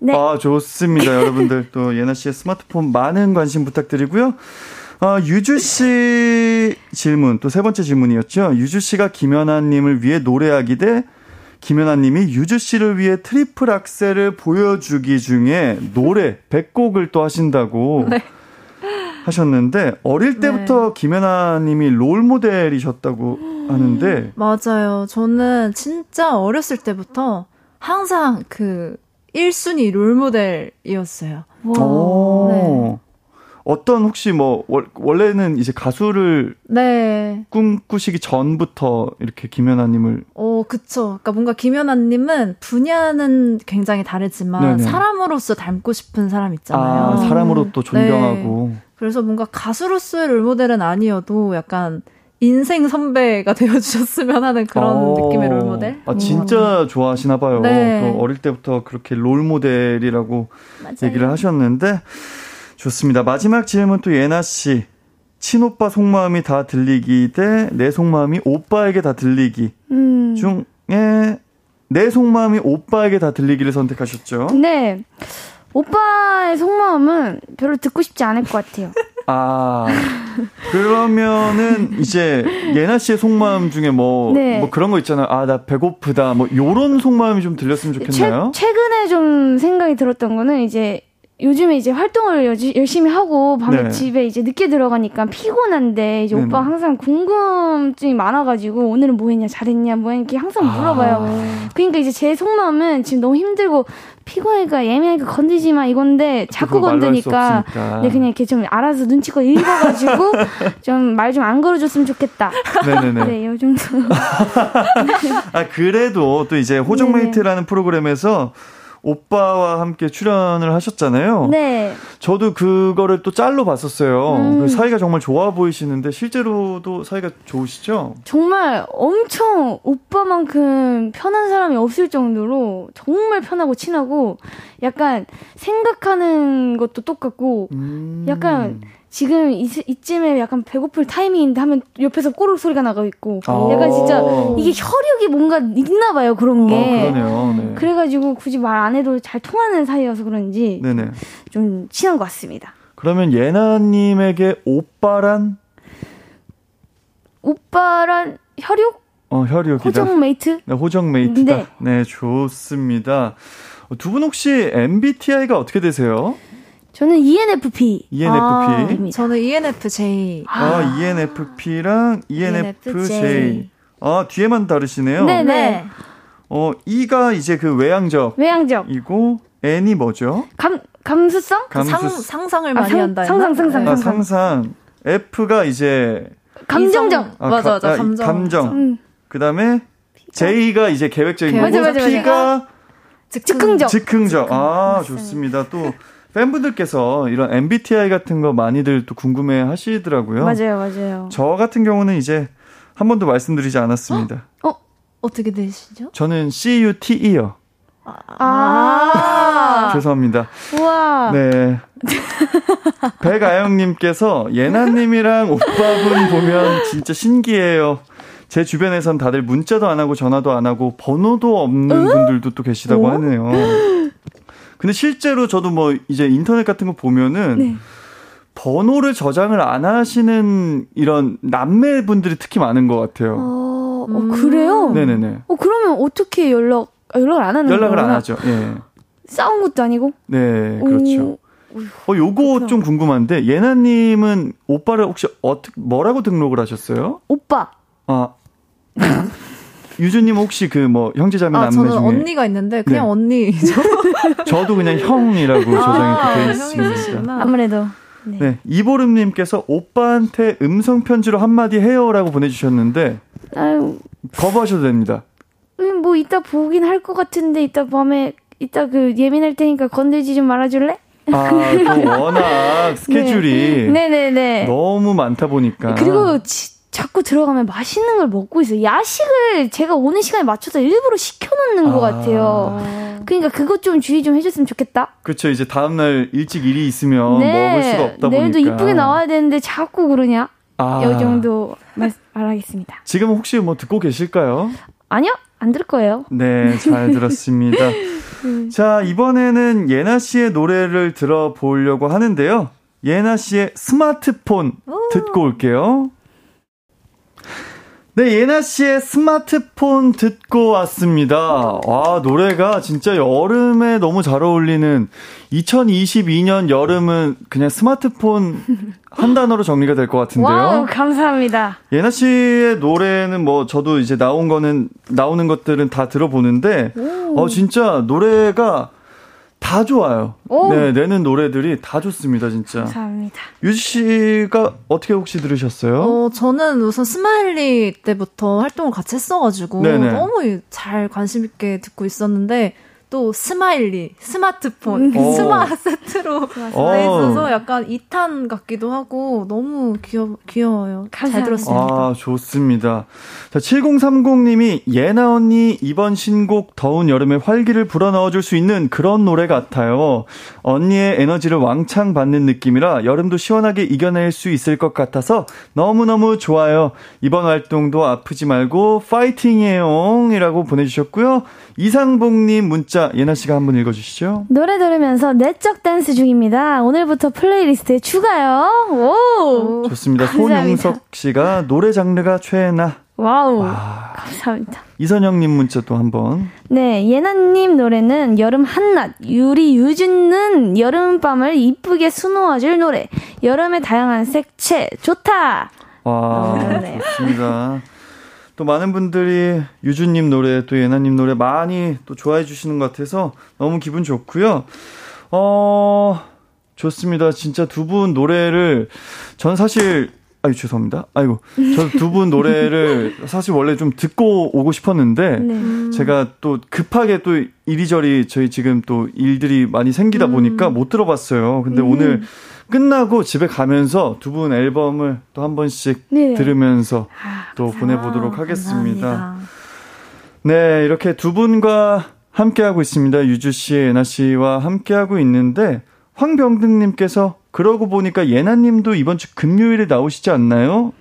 네. 아, 좋습니다. 여러분들 또 예나 씨의 스마트폰 많은 관심 부탁드리고요. 어, 유주 씨 질문, 또 세 번째 질문이었죠. 유주 씨가 김연아 님을 위해 노래하기 대 김연아 님이 유주 씨를 위해 트리플 악셀을 보여주기 중에 노래 100곡을 또 하신다고 네. 하셨는데 어릴 때부터 네. 김연아 님이 롤 모델이셨다고 하는데 맞아요. 저는 진짜 어렸을 때부터 항상 그 1순위 롤 모델이었어요. 네. 어떤 혹시 뭐 원래는 이제 가수를 네. 꿈꾸시기 전부터 이렇게 김연아님을 어 그쵸. 그러니까 뭔가 김연아님은 분야는 굉장히 다르지만 네네. 사람으로서 닮고 싶은 사람 있잖아요. 아, 사람으로 또 존경하고. 네. 그래서 뭔가 가수로서의 롤모델은 아니어도 약간 인생 선배가 되어주셨으면 하는 그런 어, 느낌의 롤모델? 아, 진짜 좋아하시나 봐요. 네. 또 어릴 때부터 그렇게 롤모델이라고 맞아요. 얘기를 하셨는데, 좋습니다. 마지막 질문 또 예나 씨. 친오빠 속마음이 다 들리기 대 내 속마음이 오빠에게 다 들리기 음. 중에 내 속마음이 오빠에게 다 들리기를 선택하셨죠? 네. 오빠의 속마음은 별로 듣고 싶지 않을 것 같아요. 아, 그러면은 이제 예나 씨의 속마음 중에 뭐, 네. 뭐 그런 거 있잖아요. 아, 나 배고프다. 뭐 요런 속마음이 좀 들렸으면 좋겠나요? 최, 최근에 좀 생각이 들었던 거는 이제 요즘에 이제 활동을 열심히 하고 밤에 네. 집에 이제 늦게 들어가니까 피곤한데 이제 네네. 오빠 항상 궁금증이 많아가지고 오늘은 뭐 했냐 잘했냐 뭐 이렇게 항상 물어봐요. 아. 그러니까 이제 제 속마음은 지금 너무 힘들고 피곤하니까 예민하니까 건드지 마 이건데 자꾸 건드니까 네 그냥 이렇게 좀 알아서 눈치껏 읽어가지고 좀 말 좀 안 걸어줬으면 좋겠다. 네네네. 네, 요 정도. 아 그래도 또 이제 호적메이트라는 프로그램에서 오빠와 함께 출연을 하셨잖아요. 네. 저도 그거를 또 짤로 봤었어요. 음. 그 사이가 정말 좋아 보이시는데 실제로도 사이가 좋으시죠? 정말 엄청 오빠만큼 편한 사람이 없을 정도로 정말 편하고 친하고 약간 생각하는 것도 똑같고 음. 약간 지금 이, 이쯤에 약간 배고플 타이밍인데 하면 옆에서 꼬르륵 소리가 나고 있고 아~ 약간 진짜 이게 혈육이 뭔가 있나 봐요 그런 게 아, 그러네요. 네. 그래가지고 굳이 말 안 해도 잘 통하는 사이여서 그런지 네네. 좀 친한 것 같습니다. 그러면 예나님에게 오빠란 오빠란 혈육? 어 혈육이다. 호적 메이트? 네, 호적 메이트다. 네, 네 좋습니다. 두 분 혹시 MBTI가 어떻게 되세요? 저는 ENFP. ENFP. 아, 저는 ENFJ. 아, 아 ENFP랑 ENFJ. ENFJ. 아, 뒤에만 다르시네요. 네네. 네. 어, E가 이제 그 외향적. 외향적. 이고, N이 뭐죠? 감, 감수성? 감수... 상, 상상을 아, 많이 상, 한다. 상상, 상상, 아, 상상. F가 이제. 감정적. 아, 맞아, 맞아. 아, 감정. 감정. 음. 그 다음에 J가 이제 계획적인 거고. 맞아, 맞아, P가 즉흥적. 즉흥적. 아, 좋습니다. 또. 팬분들께서 이런 MBTI 같은 거 많이들 또 궁금해 하시더라고요. 맞아요, 맞아요. 저 같은 경우는 이제 한 번도 말씀드리지 않았습니다. 어? 어? 어떻게 되시죠? 저는 CUTE요. 아. 아~ 죄송합니다. 우와. 네. 백아영님께서 예나님이랑 오빠분 보면 진짜 신기해요. 제 주변에선 다들 문자도 안 하고 전화도 안 하고 번호도 없는 응? 분들도 또 계시다고 어? 하네요. 근데 실제로 저도 뭐 이제 인터넷 같은 거 보면은 네. 번호를 저장을 안 하시는 이런 남매분들이 특히 많은 것 같아요. 어, 어 그래요? 네네네. 어, 그러면 어떻게 연락, 연락을 안 하는 거예요? 연락을 거구나? 안 하죠, 예. 싸운 것도 아니고? 네, 그렇죠. 오. 어, 요거 그렇구나. 좀 궁금한데, 예나님은 오빠를 혹시 어떻게, 뭐라고 등록을 하셨어요? 오빠. 아. 유주님 혹시 그 뭐 형제자매 아, 남매 저는 중에 언니가 있는데 그냥 네. 언니죠. 저도 그냥 형이라고 아, 조정이 되어 있습니다. 아무래도. 네. 네. 이보름님께서 오빠한테 음성 편지로 한마디 해요라고 보내주셨는데 아유. 거부하셔도 됩니다. 음, 뭐 이따 보긴 할 것 같은데 이따 밤에 이따 그 예민할 테니까 건들지 좀 말아줄래? 아, 또 워낙 스케줄이 네. 네네네. 너무 많다 보니까. 그리고 지, 자꾸 들어가면 맛있는 걸 먹고 있어요. 야식을 제가 오는 시간에 맞춰서 일부러 시켜놓는 아. 것 같아요. 그러니까 그것 좀 주의 좀 해줬으면 좋겠다. 그렇죠. 이제 다음날 일찍 일이 있으면 네. 먹을 수가 없다 보니까. 내일도 이쁘게 나와야 되는데 자꾸 그러냐? 아. 이 정도 말, 말하겠습니다. 지금 혹시 뭐 듣고 계실까요? 아니요. 안 들을 거예요. 네, 잘 들었습니다. 음. 자, 이번에는 예나 씨의 노래를 들어보려고 하는데요. 예나 씨의 스마트폰 듣고 올게요. 네, 예나 씨의 스마트폰 듣고 왔습니다. 와, 노래가 진짜 여름에 너무 잘 어울리는 2022년 여름은 그냥 스마트폰 한 단어로 정리가 될 것 같은데요. 와우, 감사합니다. 예나 씨의 노래는 뭐 저도 이제 나온 거는 나오는 것들은 다 들어보는데 오. 어 진짜 노래가 다 좋아요. 오. 네, 내는 노래들이 다 좋습니다, 진짜. 감사합니다. 유주 씨가 어떻게 혹시 들으셨어요? 어, 저는 우선 Smiley 때부터 활동을 같이 했어가지고 네네. 너무 잘 관심 있게 듣고 있었는데 또 Smiley, 스마트폰, 그 스마 세트로 돼 있어서 약간 2탄 같기도 하고 너무 귀여, 귀여워요. 잘 들었습니다. 아, 좋습니다. 자, 7030님이 예나 언니 이번 신곡 더운 여름에 활기를 불어넣어줄 수 있는 그런 노래 같아요. 언니의 에너지를 왕창 받는 느낌이라 여름도 시원하게 이겨낼 수 있을 것 같아서 너무너무 좋아요. 이번 활동도 아프지 말고 파이팅해요. 이라고 보내주셨고요. 이상봉님 문자 예나 씨가 한번 읽어주시죠. 노래 들으면서 내적 댄스 중입니다. 오늘부터 플레이리스트에 추가요. 오, 좋습니다. 손용석 씨가 노래 장르가 최예나 와우. 와. 감사합니다. 이선영님 문자 또 한 번. 네, 예나님 노래는 여름 한낮. 유리 유진는 여름밤을 이쁘게 수놓아줄 노래. 여름의 다양한 색채. 좋다. 와, 좋습니다. 또 많은 분들이 유주님 노래, 또 예나님 노래 많이 또 좋아해 주시는 것 같아서 너무 기분 좋고요. 어, 좋습니다. 진짜 두 분 노래를 전 사실 아유 죄송합니다. 아이고 저 두 분 노래를 사실 원래 좀 듣고 오고 싶었는데 네. 제가 또 급하게 또 이리저리 저희 지금 또 일들이 많이 생기다 보니까 음. 못 들어봤어요. 근데 음. 오늘 끝나고 집에 가면서 두 분 앨범을 또 한 번씩 네. 들으면서 아, 또 보내보도록 하겠습니다. 감사합니다. 네 이렇게 두 분과 함께하고 있습니다. 유주 씨, 예나 씨와 함께하고 있는데 황병등님께서 그러고 보니까 예나님도 이번 주 금요일에 나오시지 않나요?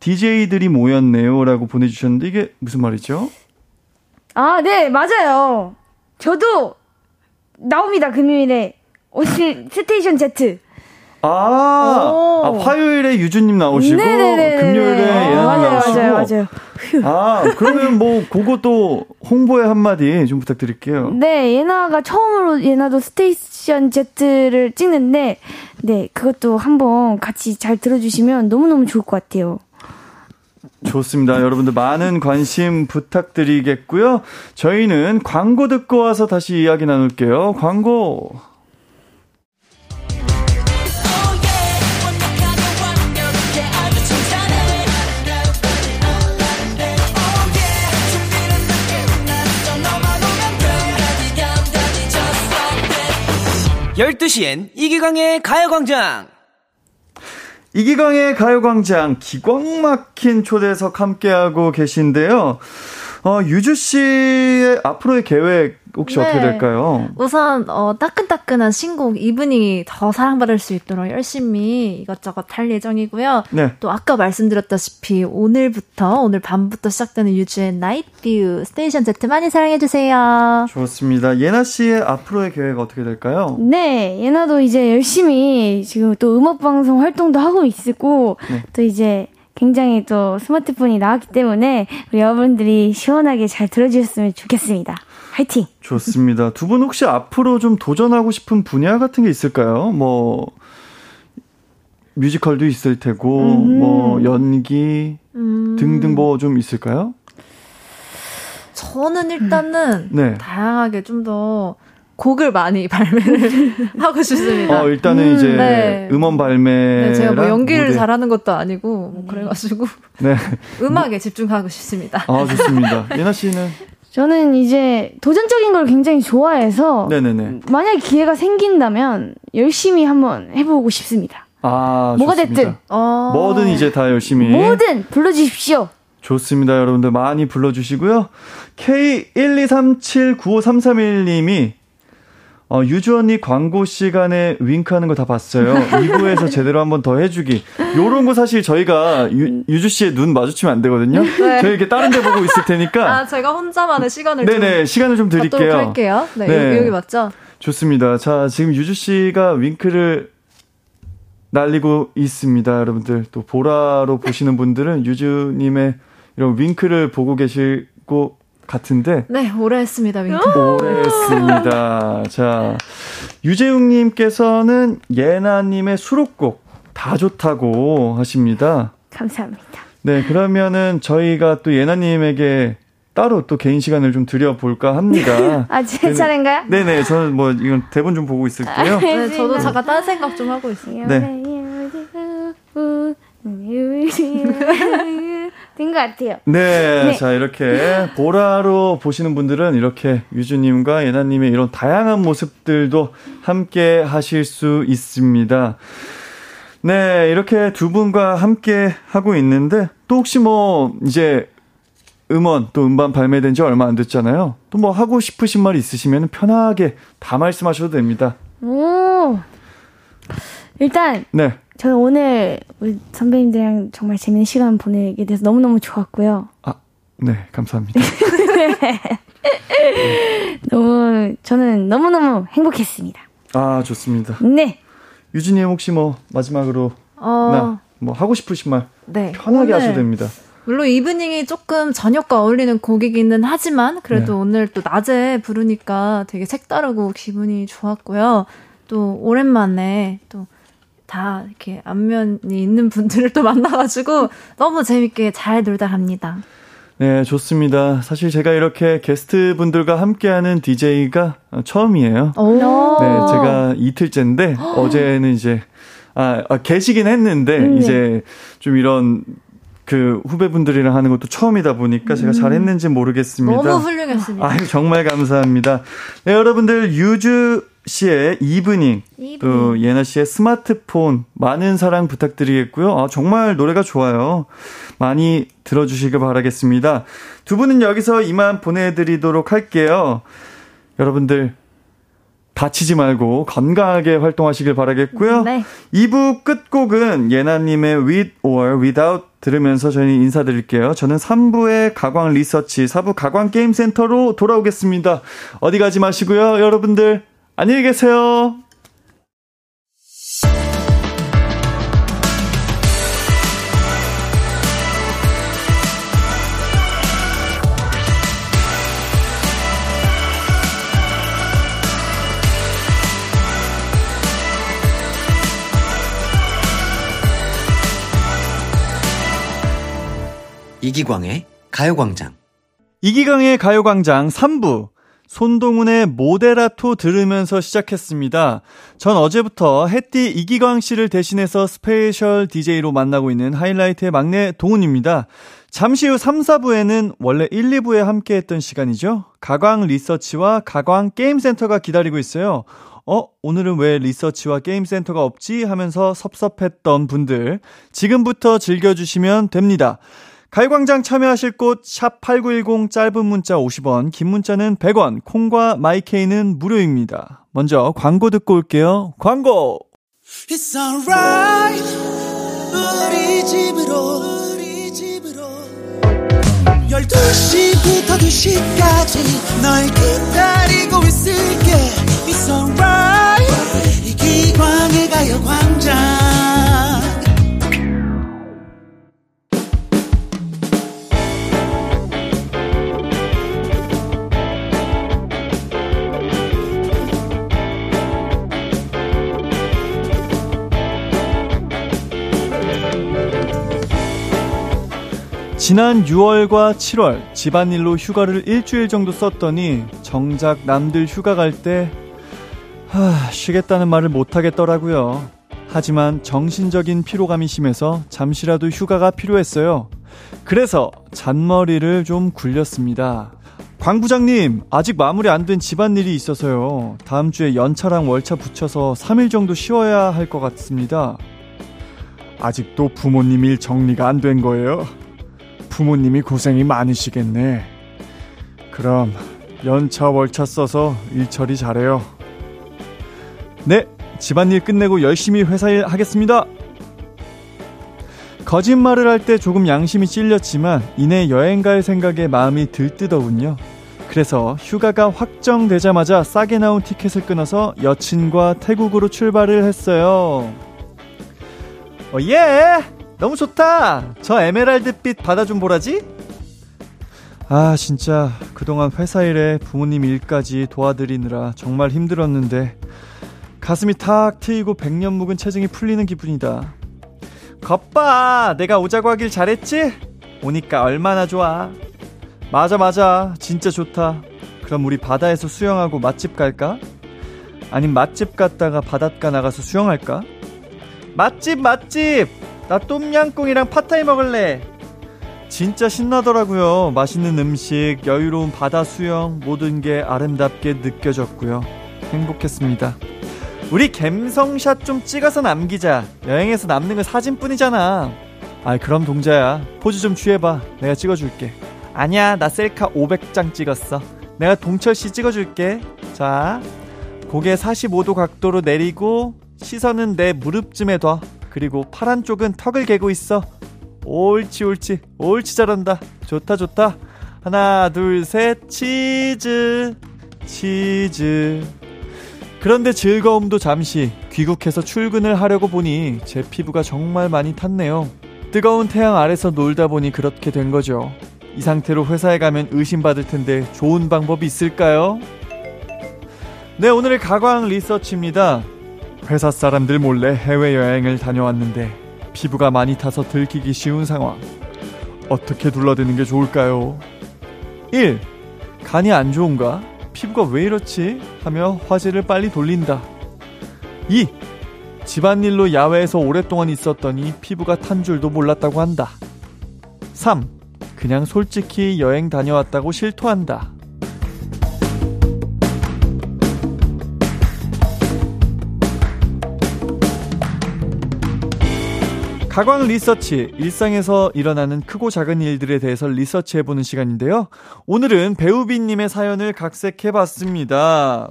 DJ들이 모였네요 라고 보내주셨는데 이게 무슨 말이죠? 아, 네, 맞아요. 저도 나옵니다 금요일에 오실 Station Z. 아, 아, 화요일에 유주님 나오시고 네네네네. 금요일에 예나님 맞아요, 나오시고. 맞아요, 맞아요. 아, 그러면 뭐 그것도 홍보의 한마디 좀 부탁드릴게요. 네, 예나가 처음으로 예나도 Station Z를 찍는데 네, 그것도 한번 같이 잘 들어주시면 너무 너무 좋을 것 같아요. 좋습니다. 여러분들 많은 관심 부탁드리겠고요. 저희는 광고 듣고 와서 다시 이야기 나눌게요. 광고. 열두 시엔 이기광의 가요광장! 이기광의 가요광장 기광 막힌 초대석 함께하고 계신데요. 어, 유주 씨의 앞으로의 계획 혹시 네. 어떻게 될까요? 우선 어, 따끈따끈한 신곡 Evening이 더 사랑받을 수 있도록 열심히 이것저것 할 예정이고요. 네. 또 아까 말씀드렸다시피 오늘부터 오늘 밤부터 시작되는 유주의 Night View Station Z 많이 사랑해 주세요. 좋습니다. 예나 씨의 앞으로의 계획 어떻게 될까요? 네, 예나도 이제 열심히 지금 또 음악 방송 활동도 하고 있고 네. 또 이제 굉장히 또 스마트폰이 나왔기 때문에 우리 여러분들이 시원하게 잘 들어주셨으면 좋겠습니다. 화이팅! 좋습니다. 두 분 혹시 앞으로 좀 도전하고 싶은 분야 같은 게 있을까요? 뭐, 뮤지컬도 있을 테고, 음. 뭐, 연기 음. 등등 뭐 좀 있을까요? 저는 일단은 네. 다양하게 좀더 곡을 많이 발매를 하고 싶습니다. 어, 일단은 음, 이제 네. 음원 발매. 네, 제가 뭐 연기를 무대. 잘하는 것도 아니고 뭐 그래가지고 네. 음악에 집중하고 싶습니다. 아 좋습니다. 예나 씨는? 저는 이제 도전적인 걸 굉장히 좋아해서 네네네. 만약 기회가 생긴다면 열심히 한번 해보고 싶습니다. 아 뭐가 좋습니다. 됐든 어... 뭐든 이제 다 열심히 뭐든 불러주십시오. 좋습니다. 여러분들 많이 불러주시고요. K123795331님이 어, 유주 언니 광고 시간에 윙크하는 거 다 봤어요. 2부에서 제대로 한번 더 해주기. 요런 거 사실 저희가 유, 유주 씨의 눈 마주치면 안 되거든요. 네. 저희 이렇게 다른 데 보고 있을 테니까. 아, 제가 혼자만의 시간을 네네, 좀 시간을 좀 드릴게요. 할게요. 네, 네. 여기, 여기 맞죠? 좋습니다. 자, 지금 유주 씨가 윙크를 날리고 있습니다. 여러분들 또 보라로 보시는 분들은 유주님의 이런 윙크를 보고 계시고 같은데. 네, 오래 했습니다, 윙크. 오래 했습니다. 자, 유재웅님께서는 예나님의 수록곡 다 좋다고 하십니다. 감사합니다. 네, 그러면은 저희가 또 예나님에게 따로 또 개인 시간을 좀 드려볼까 합니다. 아, 제 차례인가요? 네네, 저는 뭐 이건 대본 좀 보고 있을게요. 아, 네, 저도 잠깐 딴 생각 좀 하고 있어요. 네. 된 것 같아요. 네, 네, 자 이렇게 보라로 보시는 분들은 이렇게 유주님과 예나님의 이런 다양한 모습들도 함께 하실 수 있습니다. 네, 이렇게 두 분과 함께 하고 있는데 또 혹시 뭐 이제 음원 또 음반 발매된 지 얼마 안 됐잖아요. 또 뭐 하고 싶으신 말 있으시면 편하게 다 말씀하셔도 됩니다. 오. 일단 네. 저는 오늘 우리 선배님들이랑 정말 재밌는 시간 보내게 돼서 너무너무 좋았고요. 아, 네, 감사합니다. 네. 너무, 저는 너무너무 행복했습니다. 아, 좋습니다. 네. 유진이 혹시 뭐, 마지막으로, 어... 나, 뭐, 하고 싶으신 말, 네. 편하게. 하셔도 됩니다. 물론 이브닝이 조금 저녁과 어울리는 곡이기는 하지만 그래도 네. 오늘 또 낮에 부르니까 되게 색다르고 기분이 좋았고요. 또 오랜만에 또 다 이렇게 안면이 있는 분들을 또 만나가지고 너무 재밌게 잘 놀다 갑니다. 네, 좋습니다. 사실 제가 이렇게 게스트 분들과 함께하는 DJ가 처음이에요. 네, 제가 이틀째인데 어제는 이제 아, 아 계시긴 했는데 음, 네. 이제 좀 이런 그 후배분들이랑 하는 것도 처음이다 보니까 제가 음. 잘했는지 모르겠습니다. 너무 훌륭했습니다. 아 정말 감사합니다. 네, 여러분들 유주 씨의 이브닝, 이브닝, 또 예나 씨의 스마트폰 많은 사랑 부탁드리겠고요. 아, 정말 노래가 좋아요. 많이 들어주시길 바라겠습니다. 두 분은 여기서 이만 보내드리도록 할게요. 여러분들 다치지 말고 건강하게 활동하시길 바라겠고요. 네. 2부 끝곡은 예나님의 With or Without 들으면서 저희는 인사드릴게요. 저는 3부의 가광 리서치, 4부 가광 게임센터로 돌아오겠습니다. 어디 가지 마시고요. 여러분들 안녕히 계세요. 이기광의 가요광장. 이기광의 가요광장 3부. 손동훈의 모데라토 들으면서 시작했습니다. 전 어제부터 햇디 이기광 씨를 대신해서 special DJ로 만나고 있는 하이라이트의 막내 동훈입니다. 잠시 후 3, 4부에는 원래 1, 2부에 함께 했던 시간이죠. 가광 리서치와 가광 게임센터가 기다리고 있어요. 어, 오늘은 왜 리서치와 게임센터가 없지? 하면서 섭섭했던 분들, 지금부터 즐겨주시면 됩니다. 가요광장 참여하실 곳 샵 8910 짧은 문자 50원, 긴 문자는 100원, 콩과 마이케이는 무료입니다. 먼저 광고 듣고 올게요. 광고! 우리 집으로 우리 집으로 12시부터 2시까지 널 기다리고 있을게 It's alright. 이기광의 가요광장 지난 6월과 7월 집안일로 휴가를 일주일 정도 썼더니 정작 남들 휴가 갈때 쉬겠다는 말을 못 하겠더라고요. 하지만 정신적인 피로감이 심해서 잠시라도 휴가가 필요했어요. 그래서 잔머리를 좀 굴렸습니다. 광 부장님, 아직 마무리 안 된 집안일이 있어서요. 다음 주에 연차랑 월차 붙여서 3일 정도 쉬어야 할 것 같습니다. 아직도 부모님 일 정리가 안 된 거예요. 부모님이 고생이 많으시겠네. 그럼 연차 월차 써서 일 처리 잘해요. 네, 집안일 끝내고 열심히 회사 일 하겠습니다. 거짓말을 할 때 조금 양심이 찔렸지만 이내 여행 갈 생각에 마음이 들뜨더군요. 그래서 휴가가 확정되자마자 싸게 나온 티켓을 끊어서 여친과 태국으로 출발을 했어요. 어, 예! 너무 좋다. 저 에메랄드빛 바다 좀 보라지? 아, 진짜 그동안 회사 일에 부모님 일까지 도와드리느라 정말 힘들었는데 가슴이 탁 트이고 백년 묵은 체증이 풀리는 기분이다. 겉봐, 내가 오자고 하길 잘했지? 오니까 얼마나 좋아. 맞아, 맞아. 진짜 좋다. 그럼 우리 바다에서 수영하고 맛집 갈까? 아님 맛집 갔다가 바닷가 나가서 수영할까? 맛집, 맛집! 나 똠양꿍이랑 팟타이 먹을래. 진짜 신나더라고요. 맛있는 음식, 여유로운 바다 수영, 모든 게 아름답게 느껴졌고요. 행복했습니다. 우리 갬성샷 좀 찍어서 남기자. 여행에서 남는 건 사진뿐이잖아. 아이, 그럼 동자야. 포즈 좀 취해봐. 내가 찍어줄게. 아니야, 나 셀카 500장 찍었어. 내가 동철 씨 찍어줄게. 자, 고개 45도 각도로 내리고, 시선은 내 무릎쯤에 둬. 그리고 파란 쪽은 턱을 개고 있어. 옳지, 옳지. 옳지, 잘한다. 좋다, 좋다. 하나, 둘, 셋, 치즈. 치즈. 그런데 즐거움도 잠시 귀국해서 출근을 하려고 보니 제 피부가 정말 많이 탔네요. 뜨거운 태양 아래서 놀다 보니 그렇게 된 거죠. 이 상태로 회사에 가면 의심받을 텐데 좋은 방법이 있을까요? 네, 오늘의 가광 리서치입니다. 회사 사람들 몰래 해외여행을 다녀왔는데 피부가 많이 타서 들키기 쉬운 상황. 어떻게 둘러대는 게 좋을까요? 1. 간이 안 좋은가? 피부가 왜 이렇지? 하며 화제를 빨리 돌린다. 2. 집안일로 야외에서 오랫동안 있었더니 피부가 탄 줄도 몰랐다고 한다. 3. 그냥 솔직히 여행 다녀왔다고 실토한다. 가광 리서치, 일상에서 일어나는 크고 작은 일들에 대해서 리서치해보는 시간인데요. 오늘은 배우빈님의 사연을 각색해봤습니다.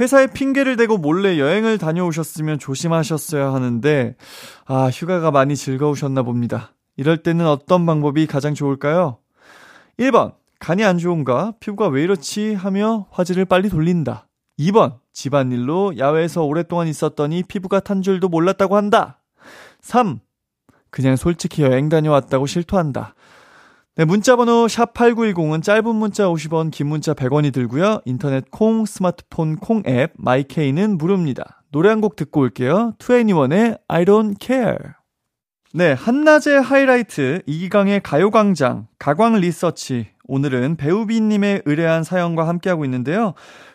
회사에 핑계를 대고 몰래 여행을 다녀오셨으면 조심하셨어야 하는데, 아, 휴가가 많이 즐거우셨나 봅니다. 이럴 때는 어떤 방법이 가장 좋을까요? 1번, 간이 안 좋은가? 피부가 왜 이렇지? 하며 화질을 빨리 돌린다. 2번, 집안일로 야외에서 오랫동안 있었더니 피부가 탄 줄도 몰랐다고 한다. 3. 그냥 솔직히 여행 다녀왔다고 실토한다. 네, 문자번호 샵8910은 짧은 문자 50원, 긴 문자 100원이 들고요. 인터넷 콩, 스마트폰 콩 앱, 마이케이는 무료입니다. 노래 한 곡 듣고 올게요. 2NE1의 I don't care. 네, 한낮의 하이라이트, 이기강의 가요광장, 가광 리서치. 오늘은 배우비님의 의뢰한 사연과 함께하고 있는데요.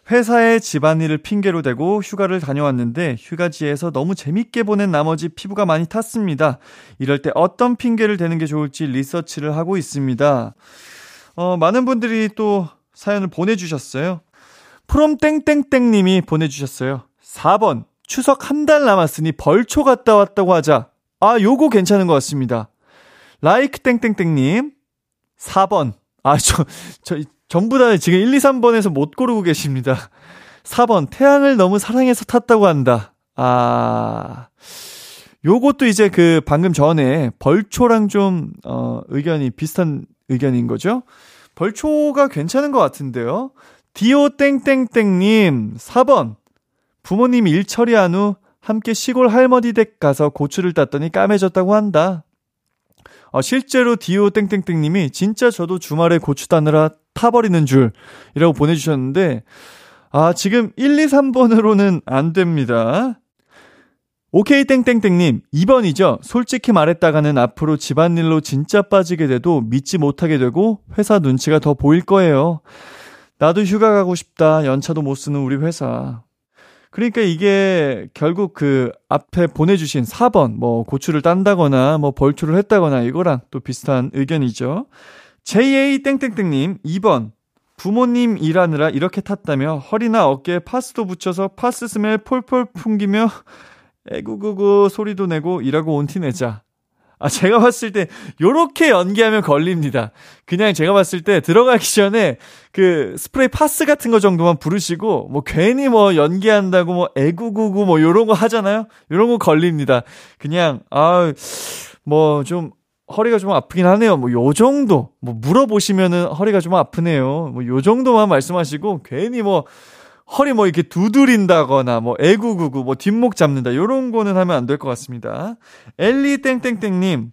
회사에 집안일을 핑계로 대고 휴가를 다녀왔는데 휴가지에서 너무 재밌게 보낸 나머지 피부가 많이 탔습니다. 이럴 때 어떤 핑계를 대는 게 좋을지 리서치를 하고 있습니다. 어, 많은 분들이 또 사연을 보내주셨어요. 프롬 땡땡땡님이 보내주셨어요. 4번 추석 한 달 남았으니 벌초 갔다 왔다고 하자. 아, 요거 괜찮은 것 같습니다. 라이크 땡땡땡님 4번 아, 저, 저, 전부 다 지금 1, 2, 3번에서 못 고르고 계십니다. 4번, 태양을 너무 사랑해서 탔다고 한다. 아, 요것도 이제 그 방금 전에 벌초랑 좀, 어, 의견이 비슷한 의견인 거죠? 벌초가 괜찮은 것 같은데요? 디오 땡땡땡님, 4번. 부모님 일 처리한 후 함께 시골 할머니 댁 가서 고추를 땄더니 까매졌다고 한다. 어, 실제로 디오 땡땡땡님이 진짜 저도 주말에 고추 따느라 타버리는 줄이라고 보내주셨는데, 아, 지금 1, 2, 3번으로는 안 됩니다. 오케이 땡땡땡님, 2번이죠. 솔직히 말했다가는 앞으로 집안일로 진짜 빠지게 돼도 믿지 못하게 되고 회사 눈치가 더 보일 거예요. 나도 휴가 가고 싶다. 연차도 못 쓰는 우리 회사. 그러니까 이게 결국 그 앞에 보내주신 4번, 뭐 고추를 딴다거나 뭐 벌초를 했다거나 이거랑 또 비슷한 의견이죠. JA 땡땡땡님 2번 부모님 일하느라 이렇게 탔다며 허리나 어깨에 파스도 붙여서 파스 스멜 폴폴 풍기며 에구구구 소리도 내고 일하고 온 티 내자. 아, 제가 봤을 때, 요렇게 연기하면 걸립니다. 그냥 제가 봤을 때 들어가기 전에 그 스프레이 파스 같은 거 정도만 부르시고, 뭐 괜히 뭐 연기한다고 뭐 애구구구 뭐 요런 거 하잖아요? 요런 거 걸립니다. 그냥, 아, 뭐 좀 허리가 좀 아프긴 하네요. 뭐 요 정도 뭐 물어보시면은 허리가 좀 아프네요. 뭐 요 정도만 말씀하시고 괜히 뭐 허리 뭐 이렇게 두드린다거나 뭐 애구구구 뭐 뒷목 잡는다 요런 거는 하면 안 될 것 같습니다. 엘리 땡땡땡님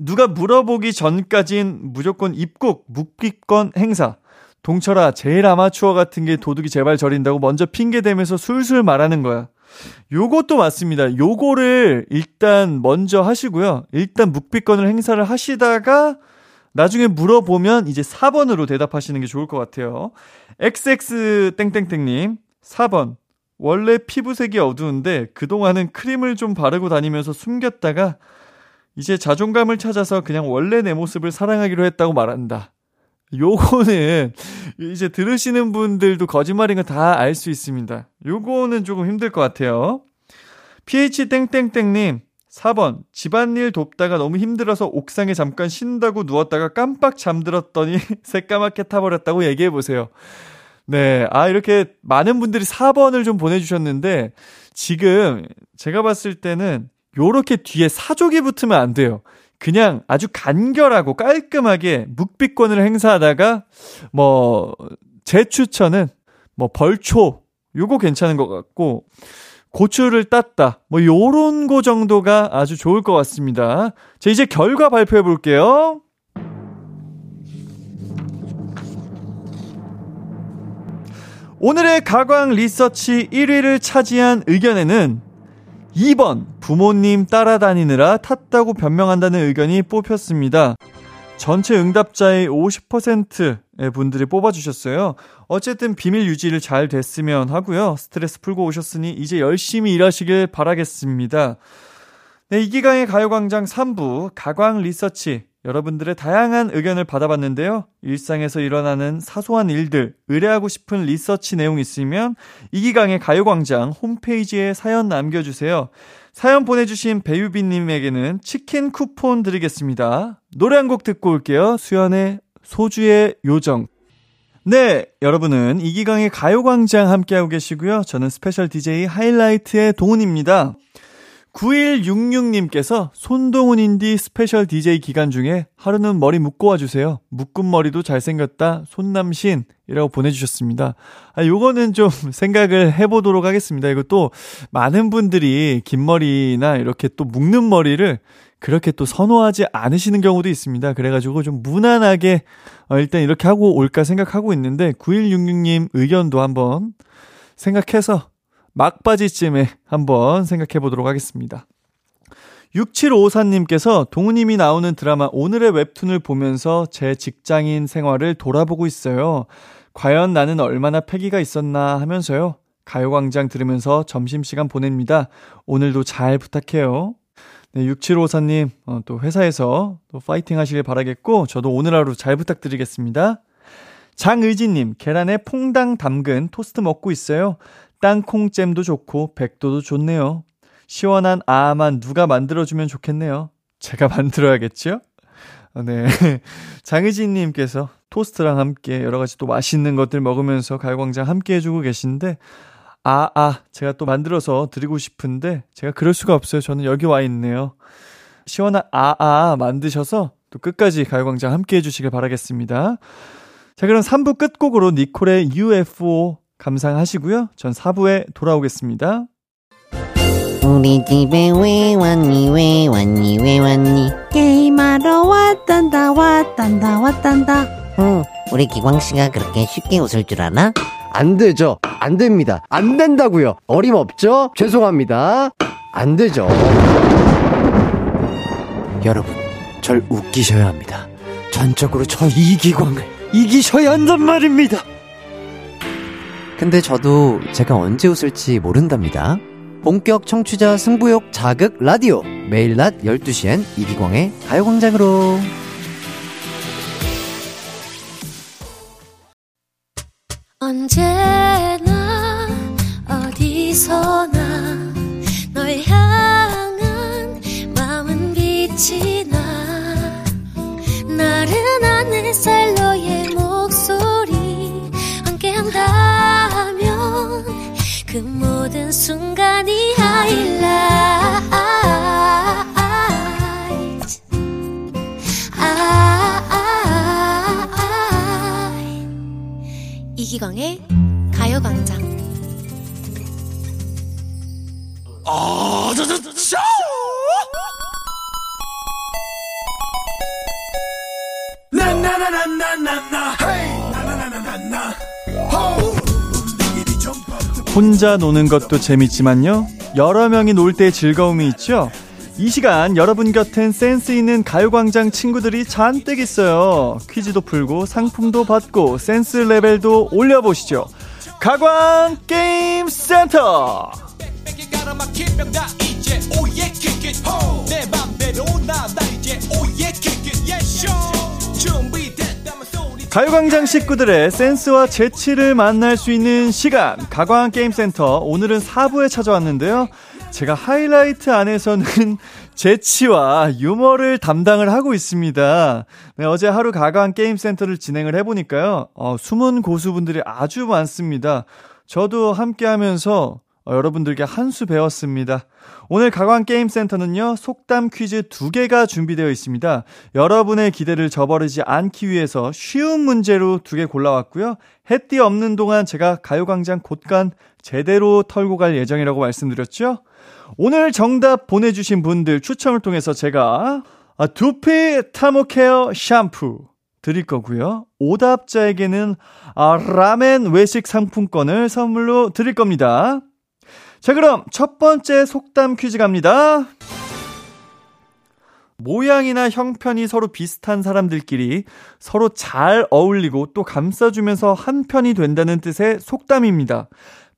누가 물어보기 전까진 무조건 입국 묵비권 행사. 동철아 제일 아마추어 같은 게 도둑이 제발 저린다고 먼저 핑계 대면서 술술 말하는 거야. 요것도 맞습니다. 요거를 일단 먼저 하시고요. 일단 묵비권을 행사를 하시다가 나중에 물어보면 이제 4번으로 대답하시는 게 좋을 것 같아요. XX 땡땡땡님 4번 원래 피부색이 어두운데 그동안은 크림을 좀 바르고 다니면서 숨겼다가 이제 자존감을 찾아서 그냥 원래 내 모습을 사랑하기로 했다고 말한다. 요거는 이제 들으시는 분들도 거짓말인 거 다 알 수 있습니다. 요거는 조금 힘들 것 같아요. ph 땡땡땡님 4번 집안일 돕다가 너무 힘들어서 옥상에 잠깐 쉰다고 누웠다가 깜빡 잠들었더니 새까맣게 타버렸다고 얘기해 보세요. 네, 아 이렇게 많은 분들이 4번을 좀 보내주셨는데 지금 제가 봤을 때는 요렇게 뒤에 사족이 붙으면 안 돼요. 그냥 아주 간결하고 깔끔하게 묵비권을 행사하다가 뭐 제 추천은 뭐 벌초 요거 괜찮은 것 같고 고추를 땄다. 뭐 요런 거 정도가 아주 좋을 것 같습니다. 자, 이제 결과 발표해 볼게요. 오늘의 가광 리서치 1위를 차지한 의견에는 2번 부모님 따라다니느라 탔다고 변명한다는 의견이 뽑혔습니다. 전체 응답자의 50%의 분들이 뽑아주셨어요. 어쨌든 비밀 유지를 잘 됐으면 하고요. 스트레스 풀고 오셨으니 이제 열심히 일하시길 바라겠습니다. 네, 이기강의 가요광장 3부 가광 리서치 여러분들의 다양한 의견을 받아봤는데요. 일상에서 일어나는 사소한 일들, 의뢰하고 싶은 리서치 내용 있으면 이기광의 가요광장 홈페이지에 사연 남겨주세요. 사연 보내주신 배유빈님에게는 치킨 쿠폰 드리겠습니다. 노래 한 곡 듣고 올게요. 수연의 소주의 요정. 네, 여러분은 이기광의 가요광장 함께하고 계시고요. 저는 special DJ 하이라이트의 동훈입니다. 9166님께서 손동훈 인디 special DJ 기간 중에 하루는 머리 묶고 와주세요. 묶은 머리도 잘생겼다. 손남신 이라고 보내주셨습니다. 아, 요거는 좀 생각을 해보도록 하겠습니다. 이거 또 많은 분들이 긴 머리나 이렇게 또 묶는 머리를 그렇게 또 선호하지 않으시는 경우도 있습니다. 그래가지고 좀 무난하게 어, 일단 이렇게 하고 올까 생각하고 있는데 9166님 의견도 한번 생각해서 막바지쯤에 한번 생각해 보도록 하겠습니다. 6754님께서 동우님이 나오는 드라마 오늘의 웹툰을 보면서 제 직장인 생활을 돌아보고 있어요. 과연 나는 얼마나 패기가 있었나 하면서요. 가요광장 들으면서 점심시간 보냅니다. 오늘도 잘 부탁해요. 네, 6754님, 어, 또 회사에서 또 파이팅 하시길 바라겠고, 저도 오늘 하루 잘 부탁드리겠습니다. 장의진님, 계란에 퐁당 담근 토스트 먹고 있어요. 땅콩잼도 좋고 백도도 좋네요. 시원한 아만 누가 만들어주면 좋겠네요. 제가 만들어야겠죠? 어, 네. 장희진님께서 토스트랑 함께 여러 가지 또 맛있는 것들 먹으면서 가요광장 함께 해주고 계신데, 아, 아, 제가 또 만들어서 드리고 싶은데, 제가 그럴 수가 없어요. 저는 여기 와 있네요. 시원한 아, 아 만드셔서 또 끝까지 가요광장 함께 해주시길 바라겠습니다. 자, 그럼 3부 끝곡으로 니콜의 UFO 감상하시고요. 전 4부에 돌아오겠습니다. 우리 집에 왜 왔니 왜 왔니 왜 왔니? 게임하러 왔단다 왔단다 왔단다. 응 우리 기광씨가 그렇게 쉽게 웃을 줄 아나? 안 되죠. 안 됩니다. 안 된다고요. 어림없죠? 죄송합니다. 안 되죠. 여러분 절 웃기셔야 합니다. 전적으로 저 이기광을 이기셔야 한단 말입니다 근데 저도 제가 언제 웃을지 모른답니다. 본격 청취자 승부욕 자극 라디오. 매일 낮 12시엔 이기광의 가요광장으로. 언제나 어디서나 널 향한 마음은 빛이 나 나른한 햇살 너의 혼자 노는 것도 재밌지만요. 여러 명이 놀 때 즐거움이 있죠. 이 시간 여러분 곁엔 센스 있는 가요광장 친구들이 잔뜩 있어요. 퀴즈도 풀고 상품도 받고 센스 레벨도 올려보시죠. 가광 게임 센터. 가요광장 식구들의 센스와 재치를 만날 수 있는 시간 가광 게임센터 오늘은 4부에 찾아왔는데요. 제가 하이라이트 안에서는 재치와 유머를 담당을 하고 있습니다. 네, 어제 하루 가광 게임센터를 진행을 해보니까요. 어, 숨은 고수분들이 아주 많습니다. 저도 함께 하면서 어, 여러분들께 한 수 배웠습니다. 오늘 가광게임센터는요, 속담 퀴즈 두 개가 준비되어 있습니다. 여러분의 기대를 저버리지 않기 위해서 쉬운 문제로 두 개 골라왔고요. 해띠 없는 동안 제가 가요광장 곳간 제대로 털고 갈 예정이라고 말씀드렸죠? 오늘 정답 보내주신 분들 추첨을 통해서 제가 아, 두피 타모케어 샴푸 드릴 거고요. 오답자에게는 아, 라멘 외식 상품권을 선물로 드릴 겁니다. 자, 그럼 첫 번째 속담 퀴즈 갑니다. 모양이나 형편이 서로 비슷한 사람들끼리 서로 잘 어울리고 또 감싸주면서 한편이 된다는 뜻의 속담입니다.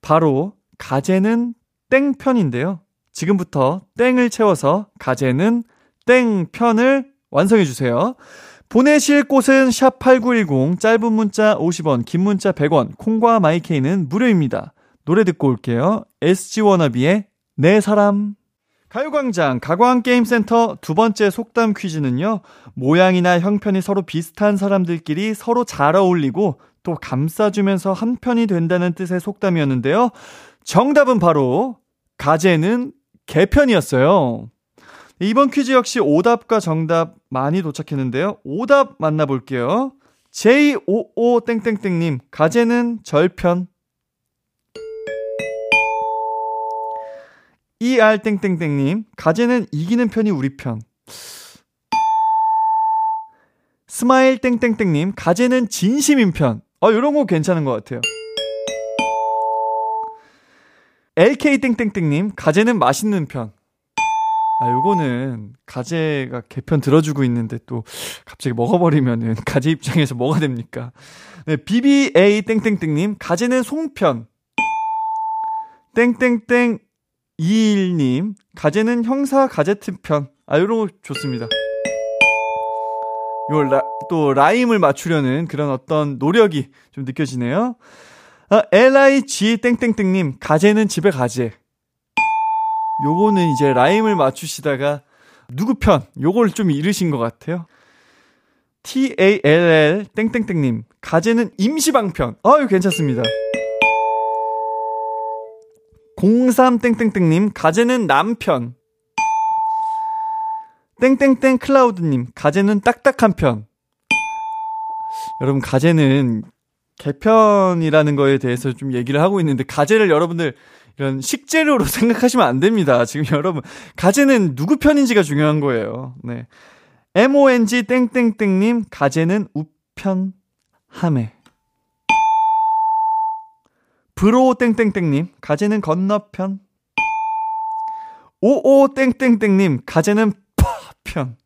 바로 가재는 땡편인데요. 지금부터 땡을 채워서 가재는 땡편을 완성해 주세요. 보내실 곳은 샵8910 짧은 문자 50원, 긴 문자 100원, 콩과 마이케이는 무료입니다. 노래 듣고 올게요. SG 워너비의 내 사람. 가요광장 가광게임센터 두 번째 속담 퀴즈는요, 모양이나 형편이 서로 비슷한 사람들끼리 서로 잘 어울리고 또 감싸주면서 한편이 된다는 뜻의 속담이었는데요. 정답은 바로 가재는 개편이었어요. 이번 퀴즈 역시 오답과 정답 많이 도착했는데요. 오답 만나볼게요. J55땡땡땡님, 가재는 절편. ER땡땡땡님, 가재는 이기는 편이 우리 편. smile 땡땡땡님, 가재는 진심인 편. 어, 요런 거 괜찮은 것 같아요. LK 땡땡땡님, 가재는 맛있는 편. 아, 요거는 가재가 개편 들어주고 있는데 또 갑자기 먹어버리면은 가재 입장에서 뭐가 됩니까? 네, BBA 땡땡땡님, 가재는 송편. 땡땡땡 21님, 가재는 형사 가제트 편. 아, 요런 거 좋습니다. 요, 라, 또, 라임을 맞추려는 그런 어떤 노력이 좀 느껴지네요. 아, LIG 땡땡땡님, 가재는 집에 가재. 요거는 이제 라임을 맞추시다가 누구 편? 요걸 좀 잃으신 것 같아요. TALL 땡땡땡님, 가재는 임시방편. 아유, 괜찮습니다. 03땡땡땡님, 가재는 남편. 땡땡땡 클라우드님, 가재는 딱딱한 편. 여러분, 가재는 개편이라는 거에 대해서 좀 얘기를 하고 있는데, 가재를 여러분들 이런 식재료로 생각하시면 안 됩니다. 지금 여러분, 가재는 누구 편인지가 중요한 거예요. 네. MONG 땡땡땡님, 가재는 우편, 함에. 브로 땡땡땡님, 가재는 건너편. 오오 땡땡땡님, 가재는 파편.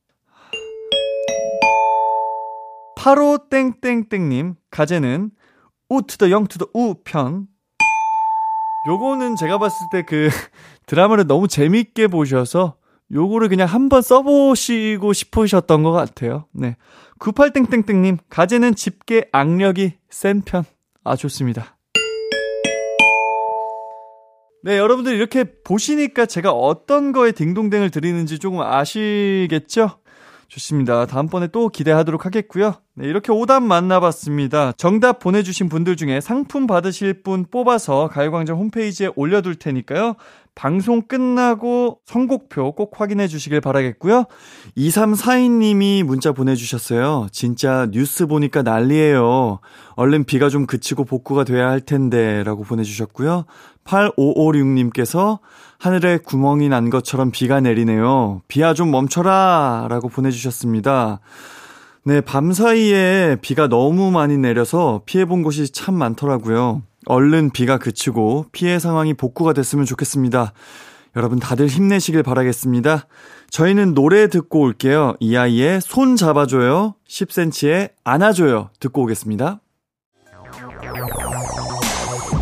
8호 땡땡땡님, 가재는 우투더 영투더 우편. 요거는 제가 봤을 때 그 드라마를 너무 재밌게 보셔서 요거를 그냥 한번 써보시고 싶으셨던 것 같아요. 네. 98땡땡땡님, 가재는 집게 악력이 센 편. 아, 좋습니다. 네, 여러분들 이렇게 보시니까 제가 어떤 거에 딩동댕을 드리는지 조금 아시겠죠? 좋습니다. 다음번에 또 기대하도록 하겠고요. 네, 이렇게 오답 만나봤습니다. 정답 보내주신 분들 중에 상품 받으실 분 뽑아서 가요광장 홈페이지에 올려둘 테니까요. 방송 끝나고 선곡표 꼭 확인해 주시길 바라겠고요. 2342님이 문자 보내주셨어요. 진짜 뉴스 보니까 난리예요. 얼른 비가 좀 그치고 복구가 돼야 할 텐데 라고 보내주셨고요. 8556님께서 하늘에 구멍이 난 것처럼 비가 내리네요. 비야 좀 멈춰라 라고 보내주셨습니다. 네, 밤 사이에 비가 너무 많이 내려서 피해본 곳이 참 많더라고요. 얼른 비가 그치고 피해 상황이 복구가 됐으면 좋겠습니다. 여러분 다들 힘내시길 바라겠습니다. 저희는 노래 듣고 올게요. 이 아이의 손 잡아줘요. 10cm의 안아줘요. 듣고 오겠습니다.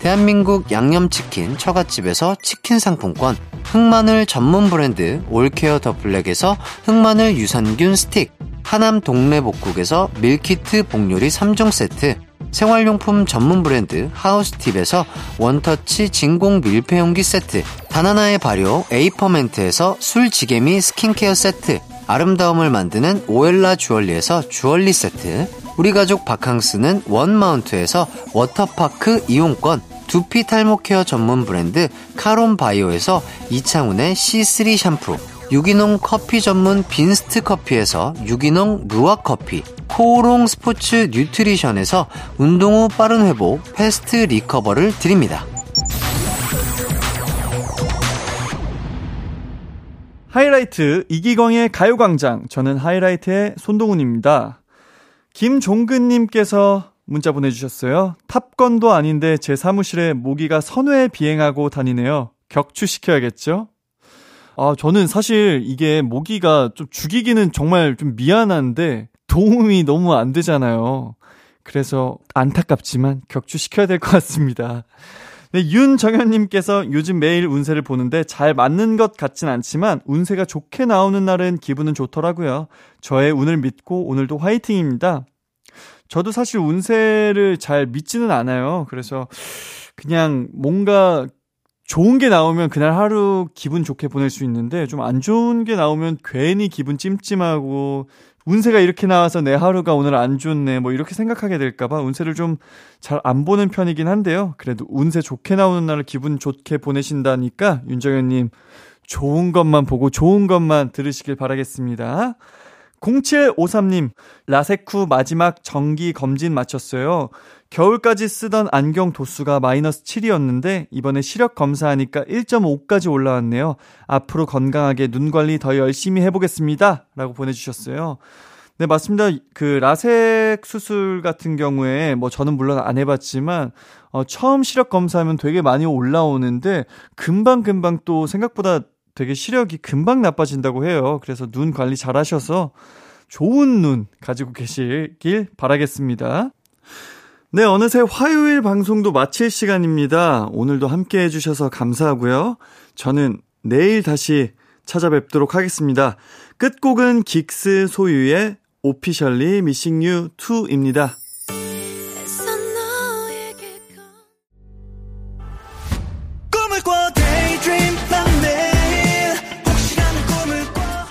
대한민국 양념치킨 처갓집에서 치킨 상품권, 흑마늘 전문 브랜드 올케어 더 블랙에서 흑마늘 유산균 스틱, 하남 동래복국에서 밀키트 복요리 3종 세트, 생활용품 전문 브랜드 하우스팁에서 원터치 진공 밀폐용기 세트, 다나나의 발효 에이퍼멘트에서 술지개미 스킨케어 세트, 아름다움을 만드는 오엘라 주얼리에서 주얼리 세트, 우리 가족 바캉스는 원마운트에서 워터파크 이용권, 두피 탈모 케어 전문 브랜드 카론 바이오에서 이창훈의 C3 샴푸, 유기농 커피 전문 빈스트 커피에서 유기농 루아 커피, 코오롱 스포츠 뉴트리션에서 운동 후 빠른 회복, 패스트 리커버를 드립니다. 하이라이트 이기광의 가요광장. 저는 하이라이트의 손동훈입니다. 김종근님께서 문자 보내주셨어요. 탑건도 아닌데 제 사무실에 모기가 선회 비행하고 다니네요. 격추시켜야겠죠? 아, 저는 사실 이게 모기가 좀 죽이기는 정말 좀 미안한데 도움이 너무 안 되잖아요. 그래서 안타깝지만 격추시켜야 될 것 같습니다. 네, 윤정현님께서 요즘 매일 운세를 보는데 잘 맞는 것 같진 않지만 운세가 좋게 나오는 날은 기분은 좋더라고요. 저의 운을 믿고 오늘도 화이팅입니다. 저도 사실 운세를 잘 믿지는 않아요. 그래서 그냥 뭔가 좋은 게 나오면 그날 하루 기분 좋게 보낼 수 있는데 좀 안 좋은 게 나오면 괜히 기분 찜찜하고 운세가 이렇게 나와서 내 하루가 오늘 안 좋네 뭐 이렇게 생각하게 될까봐 운세를 좀 잘 안 보는 편이긴 한데요. 그래도 운세 좋게 나오는 날을 기분 좋게 보내신다니까 윤정현님 좋은 것만 보고 좋은 것만 들으시길 바라겠습니다. 0753님, 라세쿠 마지막 정기 검진 마쳤어요. 겨울까지 쓰던 안경 도수가 마이너스 7이었는데, 이번에 시력 검사하니까 1.5까지 올라왔네요. 앞으로 건강하게 눈 관리 더 열심히 해보겠습니다. 라고 보내주셨어요. 네, 맞습니다. 그 라섹 수술 같은 경우에 뭐 저는 물론 안 해봤지만 어, 처음 시력 검사하면 되게 많이 올라오는데 금방 금방 또 생각보다 되게 시력이 금방 나빠진다고 해요. 그래서 눈 관리 잘 하셔서 좋은 눈 가지고 계시길 바라겠습니다. 네, 어느새 화요일 방송도 마칠 시간입니다. 오늘도 함께 해주셔서 감사하고요. 저는 내일 다시 찾아뵙도록 하겠습니다. 끝곡은 긱스 소유의 오피셜리 Missing You 2입니다.